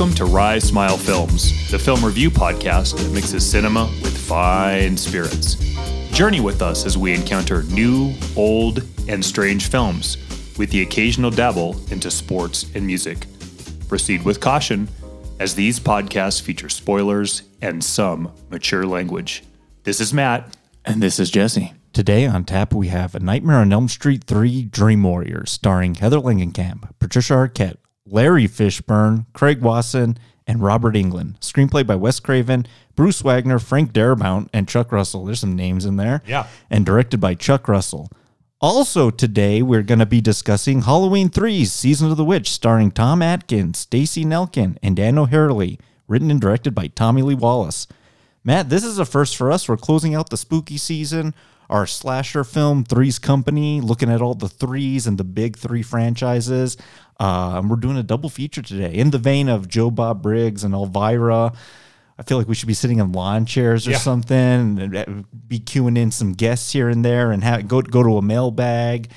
Welcome to Rise Smile Films, the film review podcast that mixes cinema with fine spirits. Journey with us as we encounter new, old, and strange films, with the occasional dabble into sports and music. Proceed with caution, as these podcasts feature spoilers and some mature language. This is Matt. And this is Jesse. Today on tap, we have A Nightmare on Elm Street 3 Dream Warriors, starring Heather Langenkamp, Patricia Arquette, Larry Fishburne, Craig Wasson, and Robert Englund. Screenplay by Wes Craven, Bruce Wagner, Frank Darabont, and Chuck Russell. There's some names in there. Yeah. And directed by Chuck Russell. Also today, we're going to be discussing Halloween 3's Season of the Witch, starring Tom Atkins, Stacey Nelkin, and Dan O'Herlihy, written and directed by Tommy Lee Wallace. Matt, this is a first for us. We're closing out the spooky season. Our slasher film, Three's Company, looking at all the threes and the big three franchises. Uh, and we're doing a double feature today in the vein of Joe Bob Briggs and Elvira. I feel like we should be sitting in lawn chairs or Yeah. something and uh, be queuing in some guests here and there and have, go, go to a mailbag,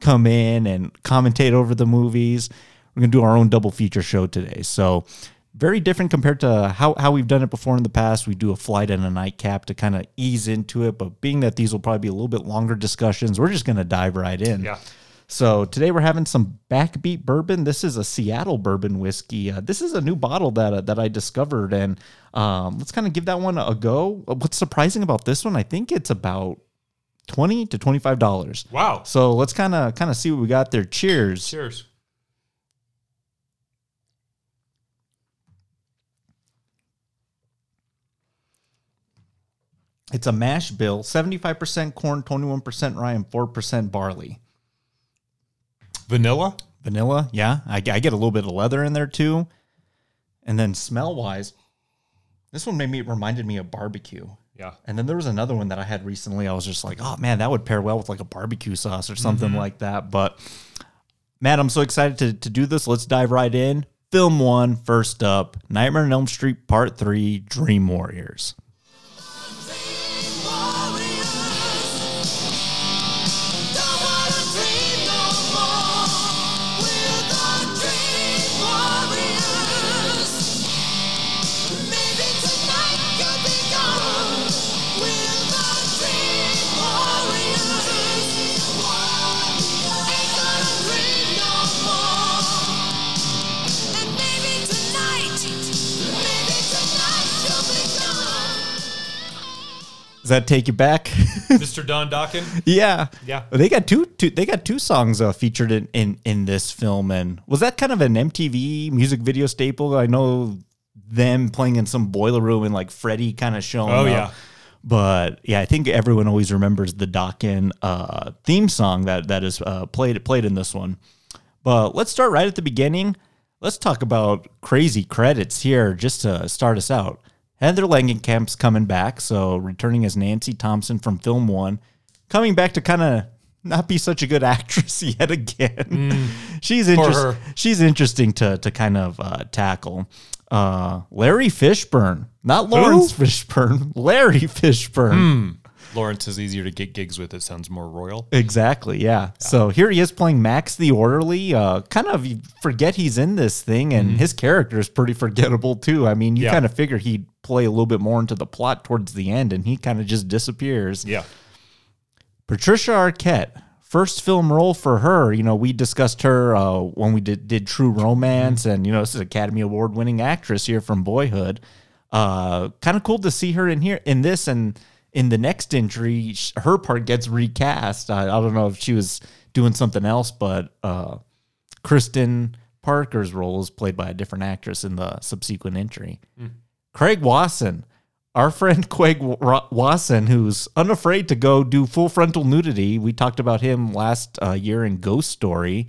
come in and commentate over the movies. We're going to do our own double feature show today. So, very different compared to how, how we've done it before in the past. We do a flight and a nightcap to kind of ease into it. But being that these will probably be a little bit longer discussions, we're just going to dive right in. Yeah. So today we're having some backbeat bourbon. This is a Seattle bourbon whiskey. Uh, this is a new bottle that uh, that I discovered, and um, let's kind of give that one a go. Uh, What's surprising about this one? I think it's about twenty to twenty five dollars. Wow. So let's kind of kind of see what we got there. Cheers. Cheers. It's a mash bill, seventy five percent corn, twenty one percent rye, and four percent barley. Vanilla? Vanilla, yeah. I, I get a little bit of leather in there too. And then smell wise, this one made me reminded me of barbecue. Yeah. And then there was another one that I had recently. I was just like, oh man, that would pair well with like a barbecue sauce or something mm-hmm. like that. But Matt, I'm so excited to, to do this. Let's dive right in. Film one, first up Nightmare on Elm Street Part 3 Dream Warriors. Does that take you back? Mr. Don Dokken? yeah. Yeah. They got two, two they got two songs uh, featured in, in in this film and was that kind of an MTV music video staple? I know them playing in some boiler room and like Freddy kind of showing Oh, up. yeah. But yeah, I think everyone always remembers the Dokken uh, theme song that that is uh, played played in this one. But let's start right at the beginning. Let's talk about crazy credits here just to start us out. Heather Langenkamp's coming back, so returning as Nancy Thompson from film one, coming back to kind of not be such a good actress yet again. she's Poor interesting. She's interesting to to kind of uh, tackle. Uh, Larry Fishburne, not Lawrence Fishburne, Larry Fishburne. Lawrence is easier to get gigs with. It sounds more royal. Exactly, yeah. So here he is playing Max the Orderly. Uh, kind of forget he's in this thing, and his character is pretty forgettable too. I mean, you Yeah. kind of figure he'd play a little bit more into the plot towards the end, and he kind of just disappears. Yeah. Patricia Arquette, first film role for her. You know, we discussed her uh, when we did, did True Romance, and you know, this is Academy Award winning actress here from Boyhood. Uh, kind of cool to see her in here in this and in the next entry, her part gets recast. I, I don't know if she was doing something else, but uh, Kristen Parker's role is played by a different actress in the subsequent entry. Craig Wasson, our friend Craig Wasson, who's unafraid to go do full frontal nudity. We talked about him last uh, year in Ghost Story.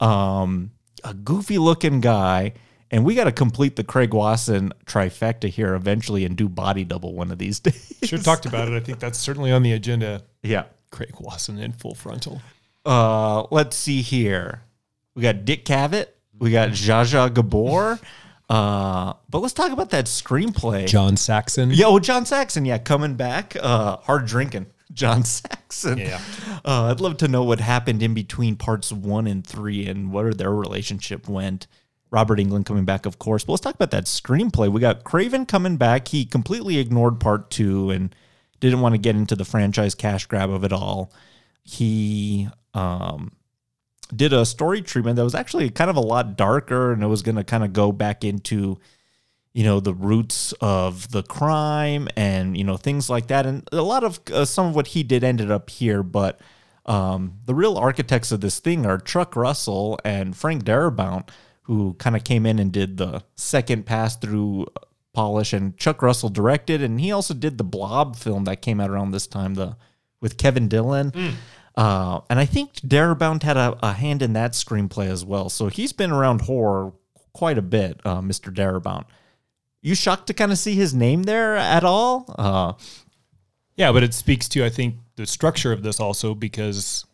Um, a goofy looking guy. And we got to complete the Craig Wasson trifecta here eventually and do body double one of these days. Should have talked about it. I think that's certainly on the agenda. Yeah. Craig Wasson in full frontal. Uh, let's see here. We got Dick Cavett. We got Zsa Zsa Gabor. Uh, but let's talk about that screenplay. John Saxon. Yo, John Saxon, yeah, coming back. Uh, hard drinking. John Saxon. Yeah. Uh, I'd love to know what happened in between parts one and three and where their relationship went. Robert Englund coming back, of course. But let's talk about that screenplay. We got Craven coming back. He completely ignored part two and didn't want to get into the franchise cash grab of it all. He um, did a story treatment that was actually kind of a lot darker and it was going to kind of go back into you know the roots of the crime and you know things like that and a lot of uh, some of what he did ended up here but um, the real architects of this thing are Chuck Russell and Frank Darabont who kind of came in and did the second pass through polish and Chuck Russell directed and he also did the Blob film that came out around this time the with Kevin Dillon uh, and I think Darabont had a, a hand in that screenplay as well. So he's been around horror quite a bit, uh, Mr. Darabont. You shocked to kind of see his name there at all? Uh, Yeah, but it speaks to I think the structure of this also because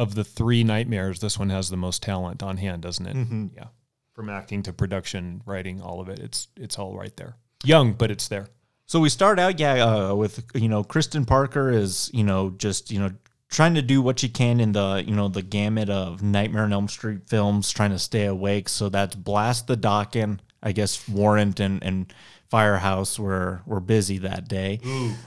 of the three nightmares, this one has the most talent on hand, doesn't it? Yeah, from acting to production, writing, all of it. It's it's all right there. Young, but it's there. so we start out, yeah, uh, with you know Kristen Parker is you know just you know trying to do what she can in the you know the gamut of Nightmare on Elm Street films, trying to stay awake. So that's Blast the Dokken. I guess Warrant and and Firehouse were were busy that day.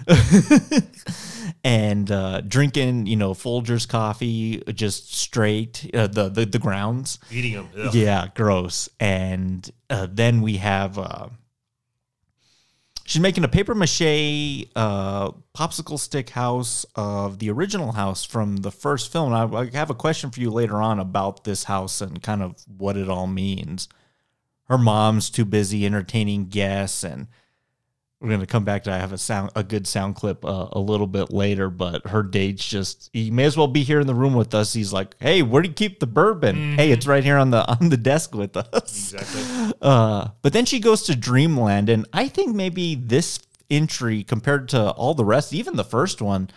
and uh, drinking, you know, Folgers coffee just straight, uh, the, the the grounds. Eating them. Yeah, gross. And uh, then we have uh, she's making a paper mache uh, popsicle stick house of the original house from the first film. I, I have a question for you later on about this house and kind of what it all means. Her mom's too busy entertaining guests and we're gonna come back to I have a sound a good sound clip uh, a little bit later, but her date's just he may as well be here in the room with us. He's like, "Hey, where do you keep the bourbon? Hey, it's right here on the on the desk with us." Exactly. Uh, but then she goes to Dreamland, and I think maybe this entry compared to all the rest, even the first one,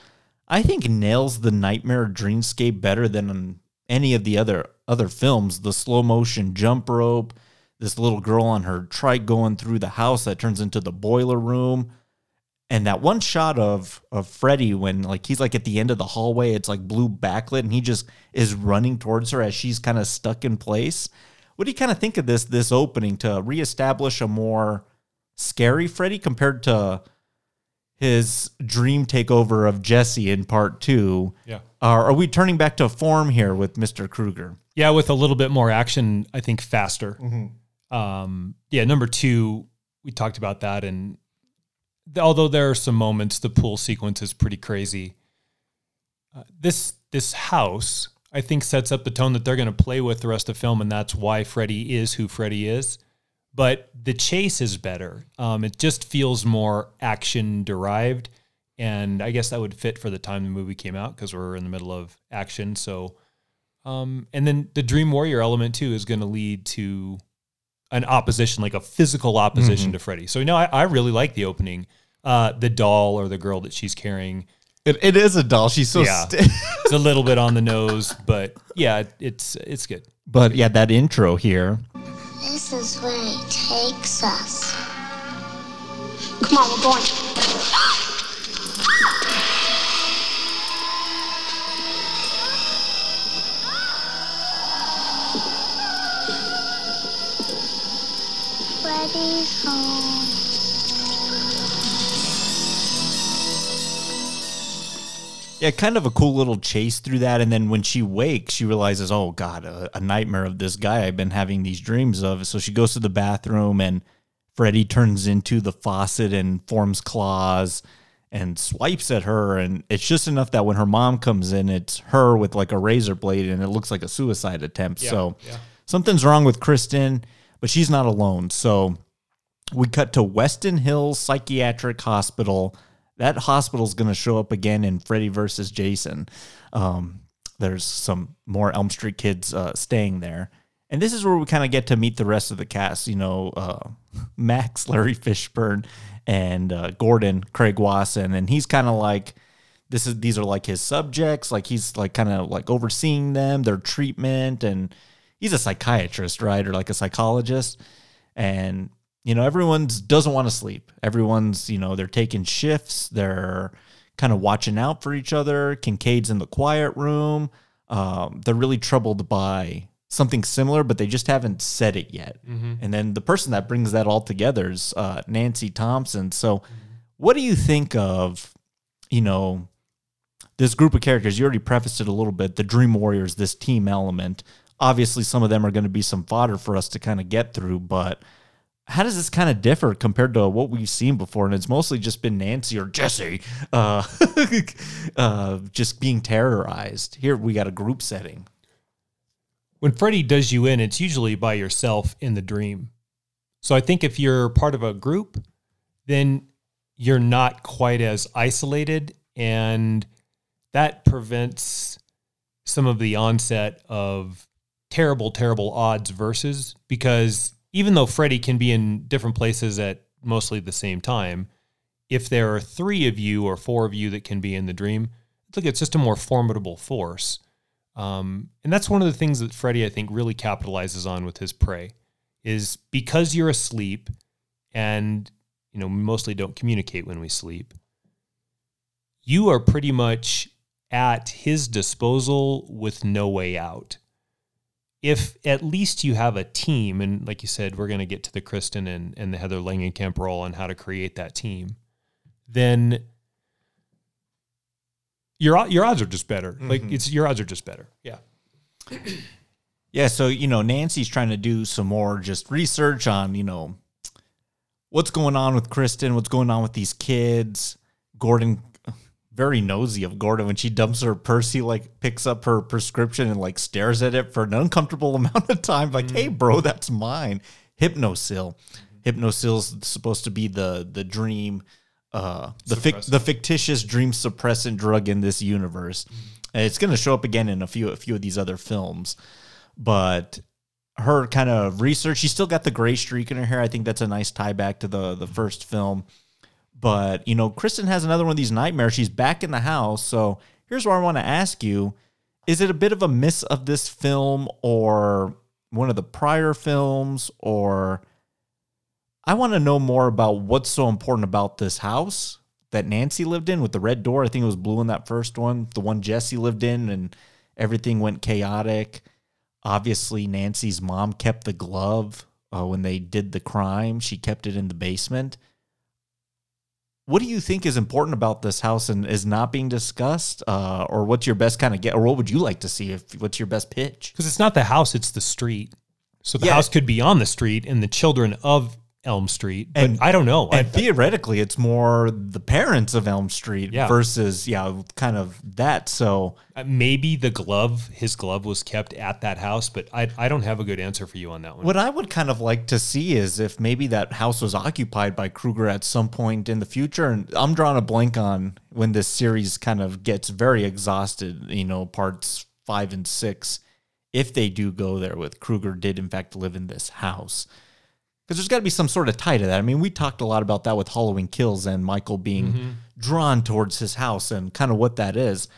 I think nails the nightmare dreamscape better than any of the other other films. The slow motion jump rope, this little girl on her trike going through the house that turns into the boiler room. And that one shot of of Freddy when like he's like at the end of the hallway, it's like blue backlit, and he just is running towards her as she's kind of stuck in place. What do you kind of think of this this opening to reestablish a more scary Freddy compared to his dream takeover of Jesse in part two? Yeah. Uh, are we turning back to form here with Mr. Krueger? Yeah, with a little bit more action, I think faster. Um, yeah, number two, we talked about that, and th- although there are some moments, the pool sequence is pretty crazy. Uh, this this house, I think, sets up the tone that they're going to play with the rest of the film, and that's why Freddy is who Freddy is. But the chase is better. Um, it just feels more action derived, and I guess that would fit for the time the movie came out because we're in the middle of action. So um, and then the Dream Warrior element too is going to lead to an opposition, like a physical opposition to Freddy. So no, I, I really like the opening. Uh, the doll or the girl that she's carrying, It, it is a doll. She's so Yeah. st- it's a little bit on the nose, but yeah, it- it's it's good. but yeah, that intro here. This is where he takes us. Come on, we're going. Freddy's home. Yeah, kind of a cool little chase through that. And then when she wakes, she realizes, oh, God, a, a nightmare of this guy I've been having these dreams of. So she goes to the bathroom and Freddy turns into the faucet and forms claws and swipes at her. And it's just enough that when her mom comes in, it's her with like a razor blade and it looks like a suicide attempt. so something's wrong with Kristen, but she's not alone. So we cut to Westin Hills Psychiatric Hospital. That hospital's going to show up again in Freddy versus Jason. Um, there's some more Elm Street kids uh, staying there. And this is where we kind of get to meet the rest of the cast. You know, uh, Max, Larry Fishburne, and uh, Gordon, Craig Wasson. And he's kind of like, this is these are like his subjects. Like he's like kind of like overseeing them, their treatment, and he's a psychiatrist, right, or like a psychologist. And you know, everyone's doesn't want to sleep. Everyone's you know they're taking shifts. They're kind of watching out for each other. Kincaid's in the quiet room. Um, they're really troubled by something similar, but they just haven't said it yet. And then the person that brings that all together is uh, Nancy Thompson. So, what do you think of, you know, this group of characters? You already prefaced it a little bit. The Dream Warriors, this team element. Obviously, some of them are going to be some fodder for us to kind of get through, but how does this kind of differ compared to what we've seen before? And it's mostly just been Nancy or Jesse, uh, uh, just being terrorized. Here we got a group setting. when Freddy does you in, it's usually by yourself in the dream. So I think if you're part of a group, then you're not quite as isolated, and that prevents some of the onset of terrible, terrible odds versus because even though Freddy can be in different places at mostly the same time, if there are three of you or four of you that can be in the dream, look, it's just a more formidable force. Um, and that's one of the things that Freddy, I think, really capitalizes on with his prey is because you're asleep and, you know, mostly don't communicate when we sleep, you are pretty much at his disposal with no way out. If at least you have a team, and like you said, we're going to get to the Kristen and, and the Heather Langenkamp role on how to create that team, then your your odds are just better. Like mm-hmm. it's your odds are just better. Yeah. Yeah, so you know, Nancy's trying to do some more just research on, you know, what's going on with Kristen, what's going on with these kids. Gordon very nosy of Gordon when she dumps her purse, he like picks up her prescription and like stares at it for an uncomfortable amount of time. Like, hey, bro, mm-hmm. that's mine. Hypnocil. Mm-hmm. Hypnocil's supposed to be the the dream, uh, the fic- the fictitious dream suppressant drug in this universe. Mm-hmm. And it's going to show up again in a few a few of these other films, but her kind of research. She's still got the gray streak in her hair. I think that's a nice tie back to the the first film. But you know, Kristen has another one of these nightmares. She's back in the house. So here's where I want to ask you: Is it a bit of a miss of this film, or one of the prior films, or I want to know more about what's so important about this house that Nancy lived in with the red door. I think it was blue in that first one. The one Jesse lived in, and everything went chaotic. Obviously, Nancy's mom kept the glove uh, when they did the crime. She kept it in the basement. What do you think is important about this house and is not being discussed? Uh, or what's your best kind of get? Or what would you like to see? If what's your best pitch? Because it's not the house, it's the street. So the Yeah. house could be on the street and the children of Elm Street. But And- I don't know. I, And theoretically, it's more the parents of Elm Street Yeah. versus yeah, kind of that. So Uh, maybe the glove, his glove was kept at that house, but I, I don't have a good answer for you on that one. What I would kind of like to see is if maybe that house was occupied by Krueger at some point in the future. And I'm drawing a blank on when this series kind of gets very exhausted, you know, parts five and six, if they do go there with Krueger did in fact live in this house. Because there's got to be some sort of tie to that. I mean, we talked a lot about that with Halloween Kills and Michael being mm-hmm. drawn towards his house and kind of what that is.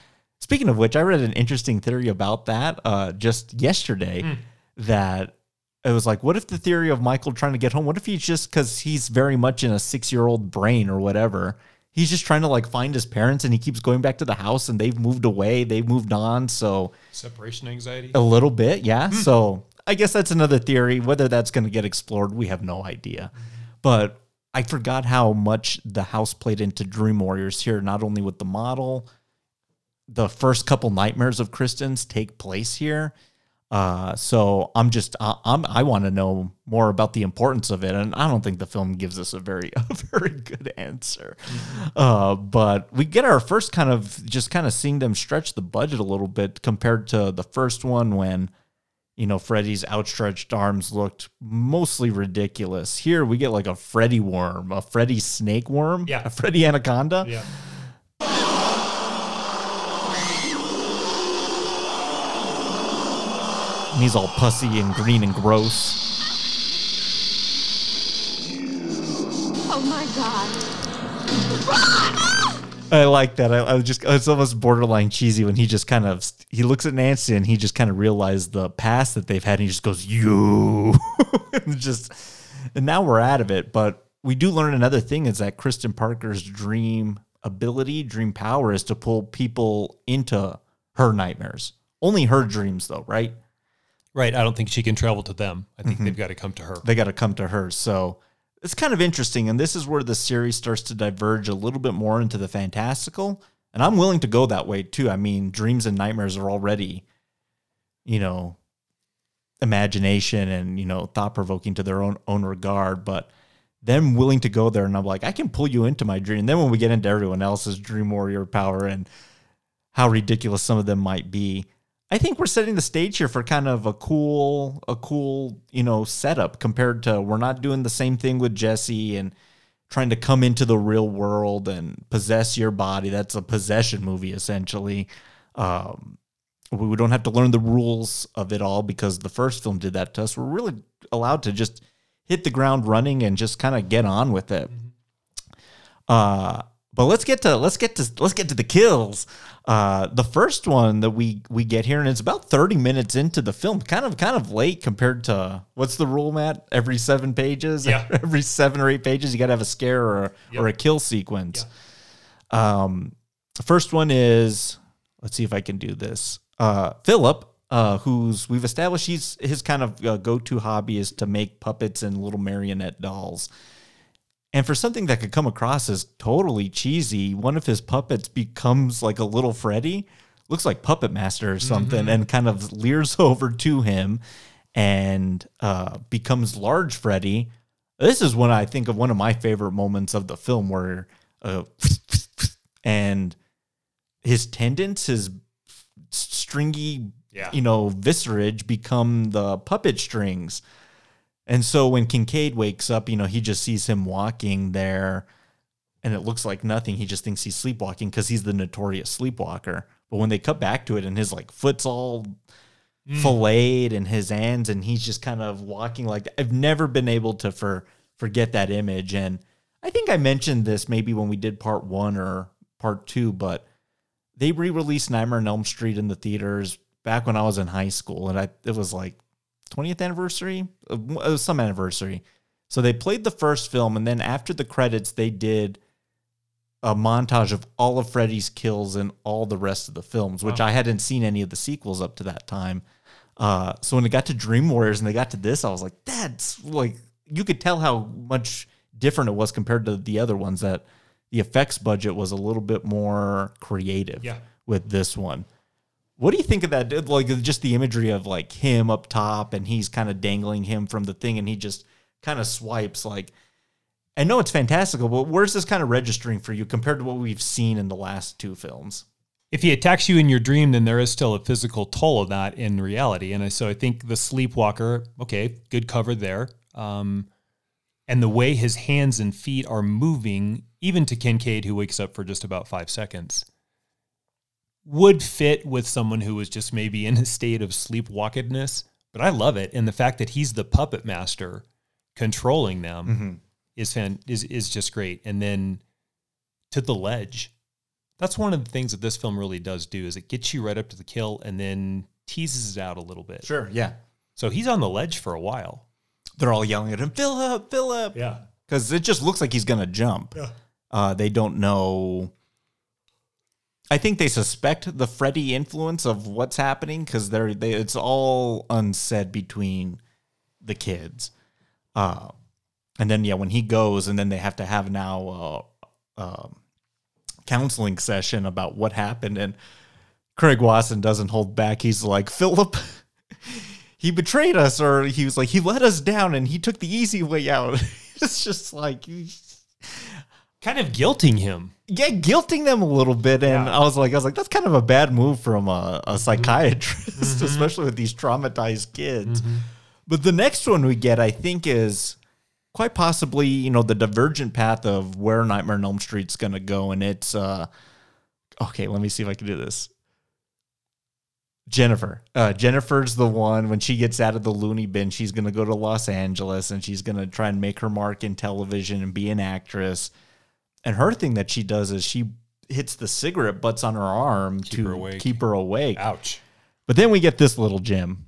Speaking of which, I read an interesting theory about that uh, just yesterday mm. that it was like, what if the theory of Michael trying to get home, what if he's just because he's very much in a six year old brain or whatever, he's just trying to like find his parents and he keeps going back to the house and they've moved away, they've moved on. So Separation anxiety? a little bit, yeah. Mm. So I guess that's another theory. Whether that's going to get explored, we have no idea. But I forgot how much the house played into Dream Warriors here, not only with the model, the first couple nightmares of Kristen's take place here. Uh, so I'm just I, I'm I want to know more about the importance of it, and I don't think the film gives us a very a very good answer. Uh, but we get our first kind of just kind of seeing them stretch the budget a little bit compared to the first one when you know Freddy's outstretched arms looked mostly ridiculous. Here we get like a Freddy worm, a Freddy snake worm, Yeah. a Freddy anaconda. Yeah. And he's all pussy and green and gross. Oh my god. I like that. I, I was just it's almost borderline cheesy when he just kind of he looks at Nancy and he just kind of realized the past that they've had and he just goes you and just and now we're out of it. But we do learn another thing is that Kristen Parker's dream ability, dream power is to pull people into her nightmares. Only her dreams though, right? Right. I don't think she can travel to them. I think mm-hmm. they've got to come to her. they got to come to her. So it's kind of interesting. And this is where the series starts to diverge a little bit more into the fantastical. And I'm willing to go that way too. I mean, dreams and nightmares are already, you know, imagination and, you know, thought provoking to their own own regard. But them willing to go there and I'm like, I can pull you into my dream. And then when we get into everyone else's dream warrior power and how ridiculous some of them might be, I think we're setting the stage here for kind of a cool, a cool, you know, setup compared to we're not doing the same thing with Jesse and trying to come into the real world and possess your body. That's a possession movie essentially. Um, we don't have to learn the rules of it all because the first film did that to us. We're really allowed to just hit the ground running and just kind of get on with it. Uh, but let's get to let's get to let's get to the kills. Uh, the first one that we we get here, and it's about thirty minutes into the film, kind of kind of late compared to what's the rule, Matt? Every seven pages, Yeah. every seven or eight pages, you got to have a scare or a, Yep. or a kill sequence. Um, the first one is let's see if I can do this. Uh, Philip, uh, who's we've established he's his kind of uh, go to hobby is to make puppets and little marionette dolls. And for something that could come across as totally cheesy, one of his puppets becomes like a little Freddy, looks like Puppet Master or something, and kind of leers over to him and uh, becomes large Freddy. This is when I think of one of my favorite moments of the film where uh, and his tendons, his stringy, Yeah. you know, viscerage become the puppet strings. And so when Kincaid wakes up, you know, he just sees him walking there and it looks like nothing. He just thinks he's sleepwalking because he's the notorious sleepwalker. But when they cut back to it and his like foot's all mm. filleted and his hands and he's just kind of walking like I've never been able to for forget that image. And I think I mentioned this maybe when we did part one or part two, but they re-released Nightmare on Elm Street in the theaters back when I was in high school, and I it was like 20th anniversary, Uh, some anniversary. So they played the first film, and then after the credits, they did a montage of all of Freddy's kills and all the rest of the films, which I hadn't seen any of the sequels up to that time. Uh, so when it got to Dream Warriors and they got to this, I was like, that's like you could tell how much different it was compared to the other ones. That the effects budget was a little bit more creative Yeah. with this one. What do you think of that? Like just the imagery of like him up top and he's kind of dangling him from the thing and he just kind of swipes like I know it's fantastical, but where's this kind of registering for you compared to what we've seen in the last two films? if he attacks you in your dream, then there is still a physical toll of that in reality. And so I think the sleepwalker, okay, good cover there. Um, and the way his hands and feet are moving, even to Kincaid, who wakes up for just about five seconds, would fit with someone who was just maybe in a state of sleepwalkedness. But I love it. And the fact that he's the puppet master controlling them is fan is is just great. And then to the ledge. That's one of the things that this film really does do is it gets you right up to the kill and then teases it out a little bit. Sure, yeah. So he's on the ledge for a while. They're all yelling at him, Philip, Philip. Yeah. Because it just looks like he's going to jump. Uh, they don't know. I think they suspect the Freddy influence of what's happening because they're they, it's all unsaid between the kids. Uh, and then yeah, when he goes, and then they have to have now uh, um, counseling session about what happened, and Craig Wasson doesn't hold back. He's like Philip. He betrayed us, or he was like, he let us down and he took the easy way out. it's just like, Kind of guilting him. yeah, guilting them a little bit. And Yeah. I was like, I was like, that's kind of a bad move from a, a psychiatrist, especially with these traumatized kids. But the next one we get, I think, is quite possibly, you know, the divergent path of where Nightmare on Elm Street's going to go. And it's, uh, okay, let me see if I can do this. Jennifer. Uh, Jennifer's the one when she gets out of the loony bin, she's going to go to Los Angeles and she's going to try and make her mark in television and be an actress. And her thing that she does is she hits the cigarette butts on her arm to her awake. keep her awake. Ouch. But then we get this little Jim.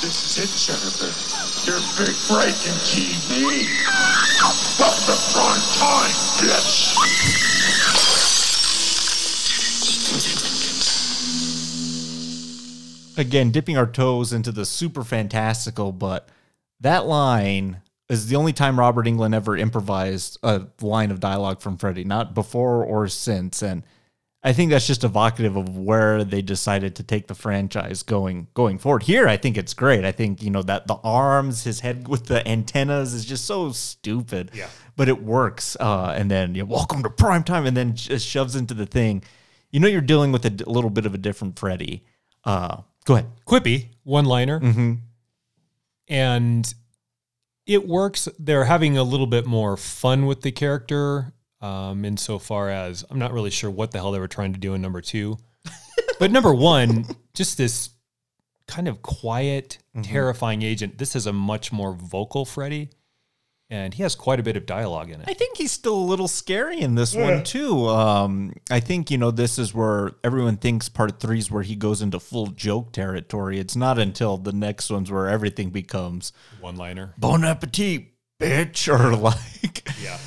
This is it, Jennifer. Your big breaking TV. Welcome the prime time, bitch. Again dipping our toes into the super fantastical but that line is the only time robert englund ever improvised a line of dialogue from freddy not before or since. And i think that's just evocative of where they decided to take the franchise going going forward. Here i think it's great. I think you know that the arms his head with the antennas is just so stupid Yeah. but it works. Uh, and then you know, welcome to prime time and then just shoves into the thing. You know you're dealing with a d- little bit of a different freddy. Uh, go ahead. Quippy one liner Mm-hmm. and it works. They're having a little bit more fun with the character um insofar as i'm not really sure what the hell they were trying to do in number two. But number one just this kind of quiet terrifying agent. This is a much more vocal freddy and he has quite a bit of dialogue in it I think he's still a little scary in this one too. Um, I think you know this is where everyone thinks part three is where he goes into full joke territory. It's not until the next ones where everything becomes one liner bon appetit, bitch, or like yeah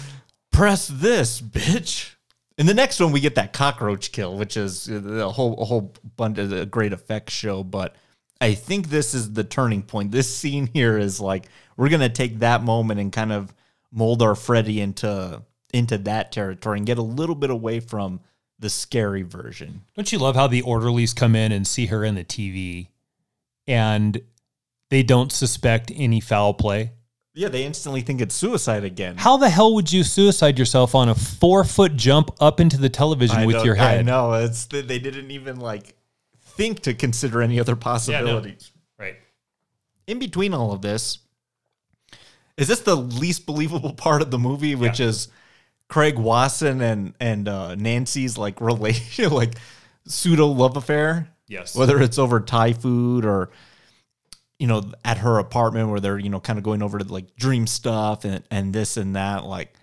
press this, bitch. In the next one, we get that cockroach kill, which is a whole a whole bunch of a great effects show. But I think this is the turning point. This scene here is like we're gonna take that moment and kind of mold our Freddy into into that territory and get a little bit away from the scary version. Don't you love how the orderlies come in and see her in the TV and they don't suspect any foul play? Yeah, they instantly think it's suicide again. How the hell would you suicide yourself on a four foot jump up into the television I with your head? I know it's they didn't even like think to consider any other possibilities. Right. in between all of this, is this the least believable part of the movie, which is Craig Wasson and and uh, Nancy's like relation, like pseudo love affair? Yes. Whether it's over Thai food or you know at her apartment where they're you know kind of going over to like dream stuff and and this and that, like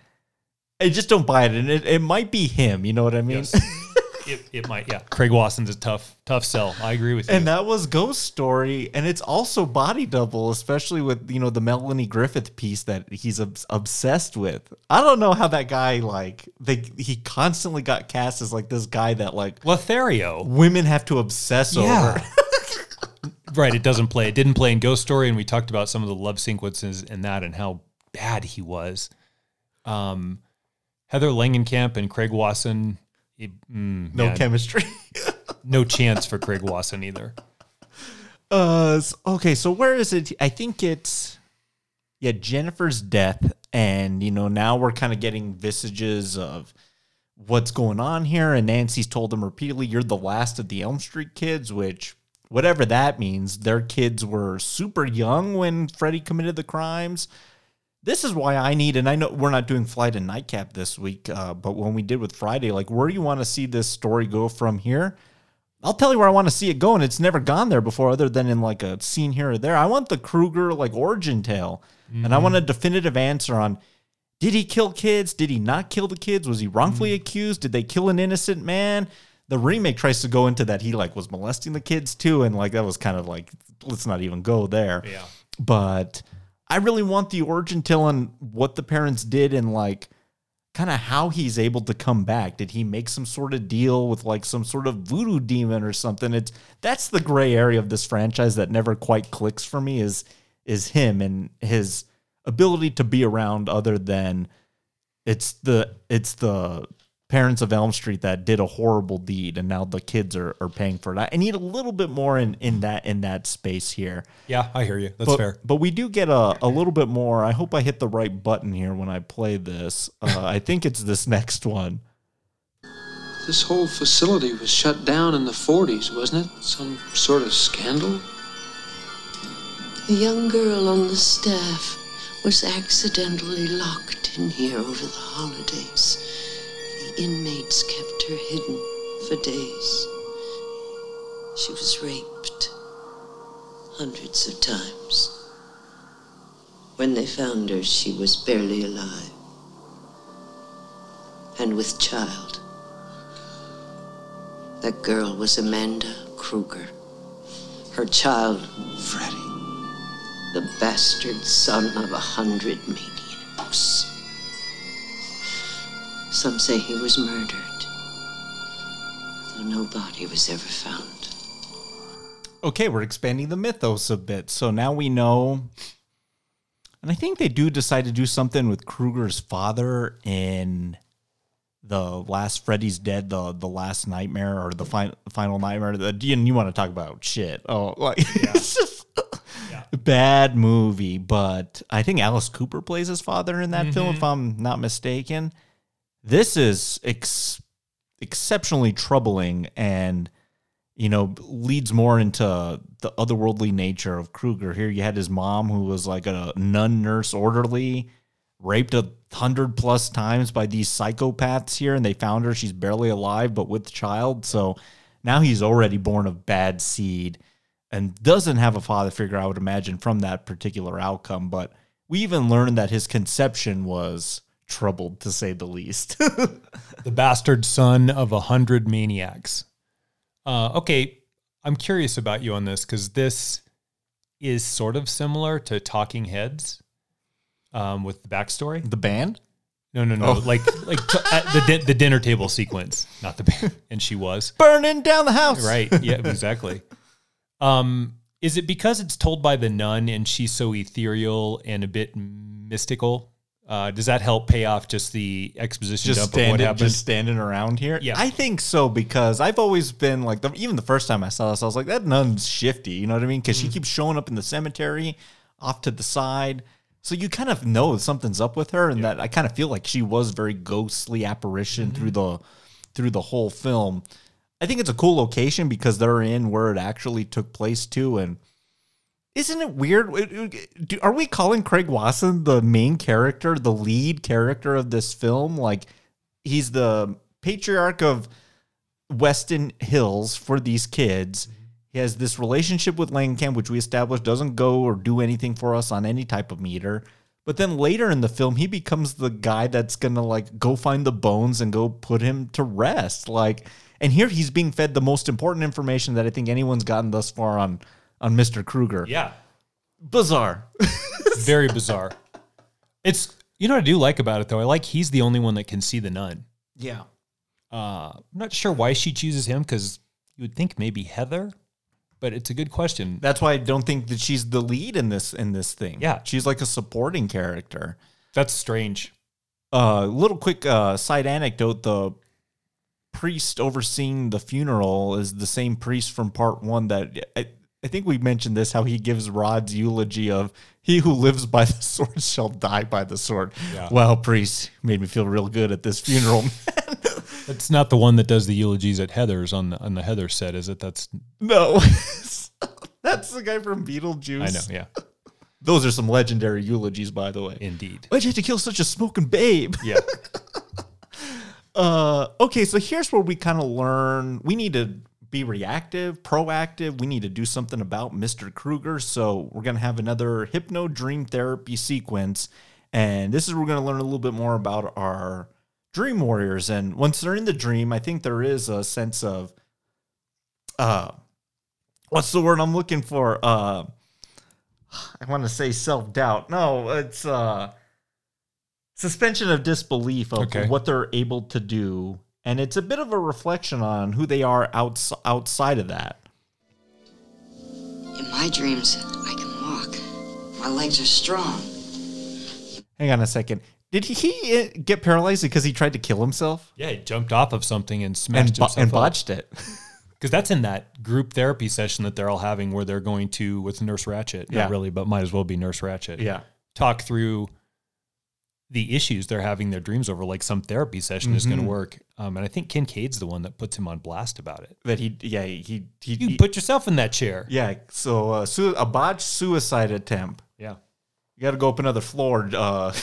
I just don't buy it, and it, it might be him. You know what I mean? Yes. it, it might, yeah. Craig Wasson's a tough, tough sell. I agree with you. And that was Ghost Story, and it's also Body Double, especially with you know the Melanie Griffith piece that he's obs- obsessed with. I don't know how that guy like they he constantly got cast as like this guy that like Lothario. women have to obsess Yeah. over. right. It doesn't play. It didn't play in Ghost Story. And we talked about some of the love sequences in that and how bad he was. Um, Heather Langenkamp and Craig Wasson. It- mm, No man, chemistry. no chance for Craig Wasson either. Uh, okay, so where is it? I think it's yeah, Jennifer's death, and you know now we're kind of getting visages of what's going on here. And Nancy's told them repeatedly, "You're the last of the Elm Street kids," which whatever that means. Their kids were super young when Freddy committed the crimes. This is why I need, and I know we're not doing Flight and Nightcap this week, uh, but when we did with Friday, like where do you want to see this story go from here? I'll tell you where I want to see it go, and it's never gone there before, other than in like a scene here or there. I want the Krueger like origin tale, and I want a definitive answer on: Did he kill kids? Did he not kill the kids? Was he wrongfully accused? Did they kill an innocent man? The remake tries to go into that he like was molesting the kids too, and like that was kind of like let's not even go there. Yeah. But I really want the origin telling what the parents did and like kind of how he's able to come back. Did he make some sort of deal with like some sort of voodoo demon or something? It's that's the gray area of this franchise that never quite clicks for me is is him and his ability to be around other than it's the it's the parents of Elm Street that did a horrible deed and now the kids are, are paying for it. I need a little bit more in, in that in that space here. Yeah, I hear you. That's But, fair. but we do get a, a little bit more. I hope I hit the right button here when I play this. Uh, I think it's this next one. This whole facility was shut down in the 40s, wasn't it? Some sort of scandal? A young girl on the staff was accidentally locked in here over the holidays. Inmates kept her hidden for days. She was raped hundreds of times. When they found her, she was barely alive and with child. That girl was Amanda Krueger. Her child, Freddy. the bastard son of a hundred maniacs. Some say he was murdered, though no body was ever found. Okay, we're expanding the mythos a bit. So now we know. And I think they do decide to do something with Krueger's father in the last Freddy's Dead, the the last nightmare or the final final nightmare. The, and you want to talk about shit? Oh, like yeah. it's just a bad movie. But I think Alice Cooper plays his father in that film, mm-hmm. if I'm not mistaken. This is ex- exceptionally troubling and you know, leads more into the otherworldly nature of Krueger. Here you had his mom, who was like a nun nurse orderly, raped a hundred plus times by these psychopaths here, and they found her. She's barely alive, but with child. So now he's already born of bad seed and doesn't have a father figure, I would imagine, from that particular outcome. But we even learned that his conception was troubled, to say the least. the bastard son of a hundred maniacs. Uh, okay, I'm curious about you on this because this is sort of similar to Talking Heads um, with the backstory. the band? No, no, no, like like t- at the di- the dinner table sequence, not the band. And she was Burning down the house. right. Yeah, exactly. Um, is it because it's told by the nun and she's so ethereal and a bit mystical? Uh, does that help pay off just the exposition just dump of what standing, happened? just standing around here. Yeah. I think so because I've always been like, the, even the first time I saw this, I was like, that nun's shifty. You know what I mean? Because she keeps showing up in the cemetery, off to the side, so you kind of know something's up with her, and that I kind of feel like she was very ghostly apparition through the through the whole film. I think it's a cool location because they're in where it actually took place too, and. Isn't it weird? Do- Are we calling Craig Wasson the main character, the lead character of this film? Like, he's the patriarch of Westin Hills for these kids. Mm-hmm. He has this relationship with Langenkamp, which we established doesn't go or do anything for us on any type of meter. But then later in the film, he becomes the guy that's gonna like go find the bones and go put him to rest. Like, and here he's being fed the most important information that I think anyone's gotten thus far on on Mr. Krueger. yeah, Bizarre. very bizarre. It's you know what I do like about it though. I like he's the only one that can see the nun. yeah. Uh, I'm not sure why she chooses him because you would think maybe Heather, but it's a good question. That's why I don't think that she's the lead in this in this thing. Yeah. She's like a supporting character. That's strange. uh, little quick uh, side anecdote: the priest overseeing the funeral is the same priest from part one that I, I think we mentioned this how he gives Rod's eulogy of "He who lives by the sword shall die by the sword." Yeah. Well, priest made me feel real good at this funeral. That's not the one that does the eulogies at Heather's on the on the Heather set, is it? That's no, that's the guy from Beetlejuice. I know, yeah, Those are some legendary eulogies, by the way. indeed, Why'd you have to kill such a smoking babe? yeah. Uh, okay, so here's where we kind of learn we need to be reactive, proactive. We need to do something about Mr. Krueger. So we're gonna have another hypno dream therapy sequence, and this is where we're gonna learn a little bit more about our dream warriors. And once they're in the dream, I think there is a sense of, uh, what's the word I'm looking for? Uh, I want to say self doubt. No, it's uh suspension of disbelief of Okay. what they're able to do, and it's a bit of a reflection on who they are outs- outside of that. In my dreams, I can walk. My legs are strong. Hang on a second. Did he uh, get paralyzed because he tried to kill himself Yeah, he jumped off of something and and, smashed bo- himself and up. botched it? Because that's in that group therapy session that they're all having where they're going to with Nurse Ratched. Yeah. Not really, but might as well be Nurse Ratched. yeah. Talk through the issues they're having their dreams over, like some therapy session is going to work. Um, and I think Kincaid's the one that puts him on blast about it. That he, yeah, he, he, You he- put yourself in that chair. yeah. So uh, su- a botched suicide attempt. Yeah. You got to go up another floor, uh,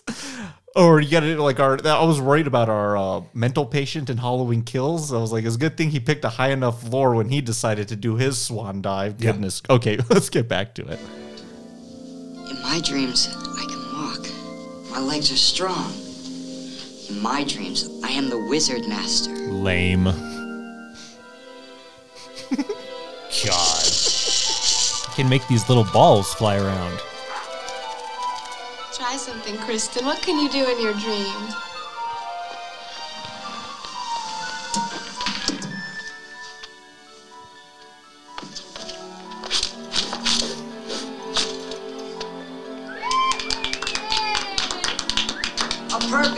or you got to like our. I was worried about our uh, mental patient in Halloween Kills. I was like, it's a good thing he picked a high enough floor when he decided to do his swan dive. Yeah. Goodness. Okay, let's get back to it. In my dreams, I can walk. My legs are strong. In my dreams, I am the wizard master. Lame. God. I can make these little balls fly around. Try something, Kristen. What can you do in your dreams?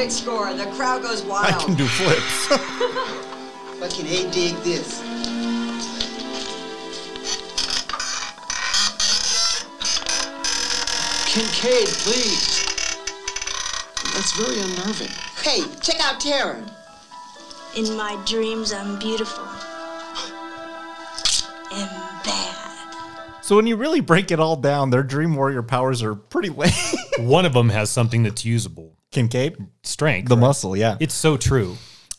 Perfect score. The crowd goes wild. I can do flips. Fucking A dig this. Kincaid, please. That's very unnerving. Hey, check out Tara. In my dreams, I'm beautiful and bad. so when you really break it all down, their Dream Warrior powers are pretty lame. One of them has something that's usable. Kincaid, Strength. the right? muscle, yeah. It's so true.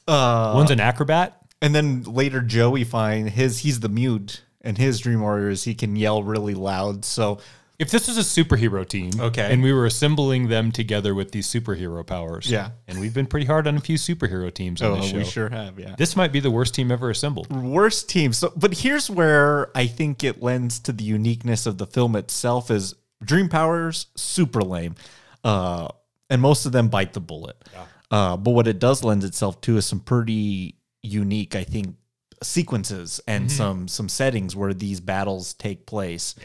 Uh, One's an acrobat. and then later Joey find his he's the mute, and his Dream Warrior is he can yell really loud. So If this was a superhero team, Okay. and we were assembling them together with these superhero powers, Yeah. and we've been pretty hard on a few superhero teams on oh, this show. we sure have, yeah. This might be the worst team ever assembled. worst team. So, but here's where I think it lends to the uniqueness of the film itself: is Dream Powers super lame, uh, and most of them bite the bullet. Uh, but what it does lend itself to is some pretty unique, I think, sequences and some some settings where these battles take place.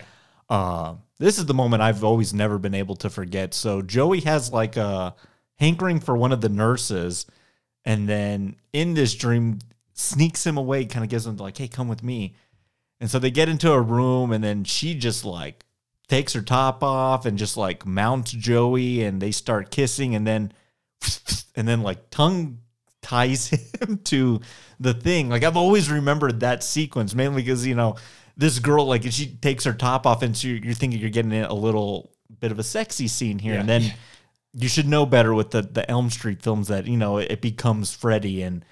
Uh, this is the moment I've always never been able to forget. So Joey has like a hankering for one of the nurses, and then in this dream sneaks him away, kind of gives him like, "Hey, come with me." And so they get into a room, and then she just like takes her top off and just like mounts Joey, and they start kissing, and then and then like tongue ties him to the thing. Like I've always remembered that sequence, mainly because you know this girl like she takes her top off, and so you're, thinking you're getting a little bit of a sexy scene here, and then you should know better with the the Elm Street films that you know it becomes Freddy and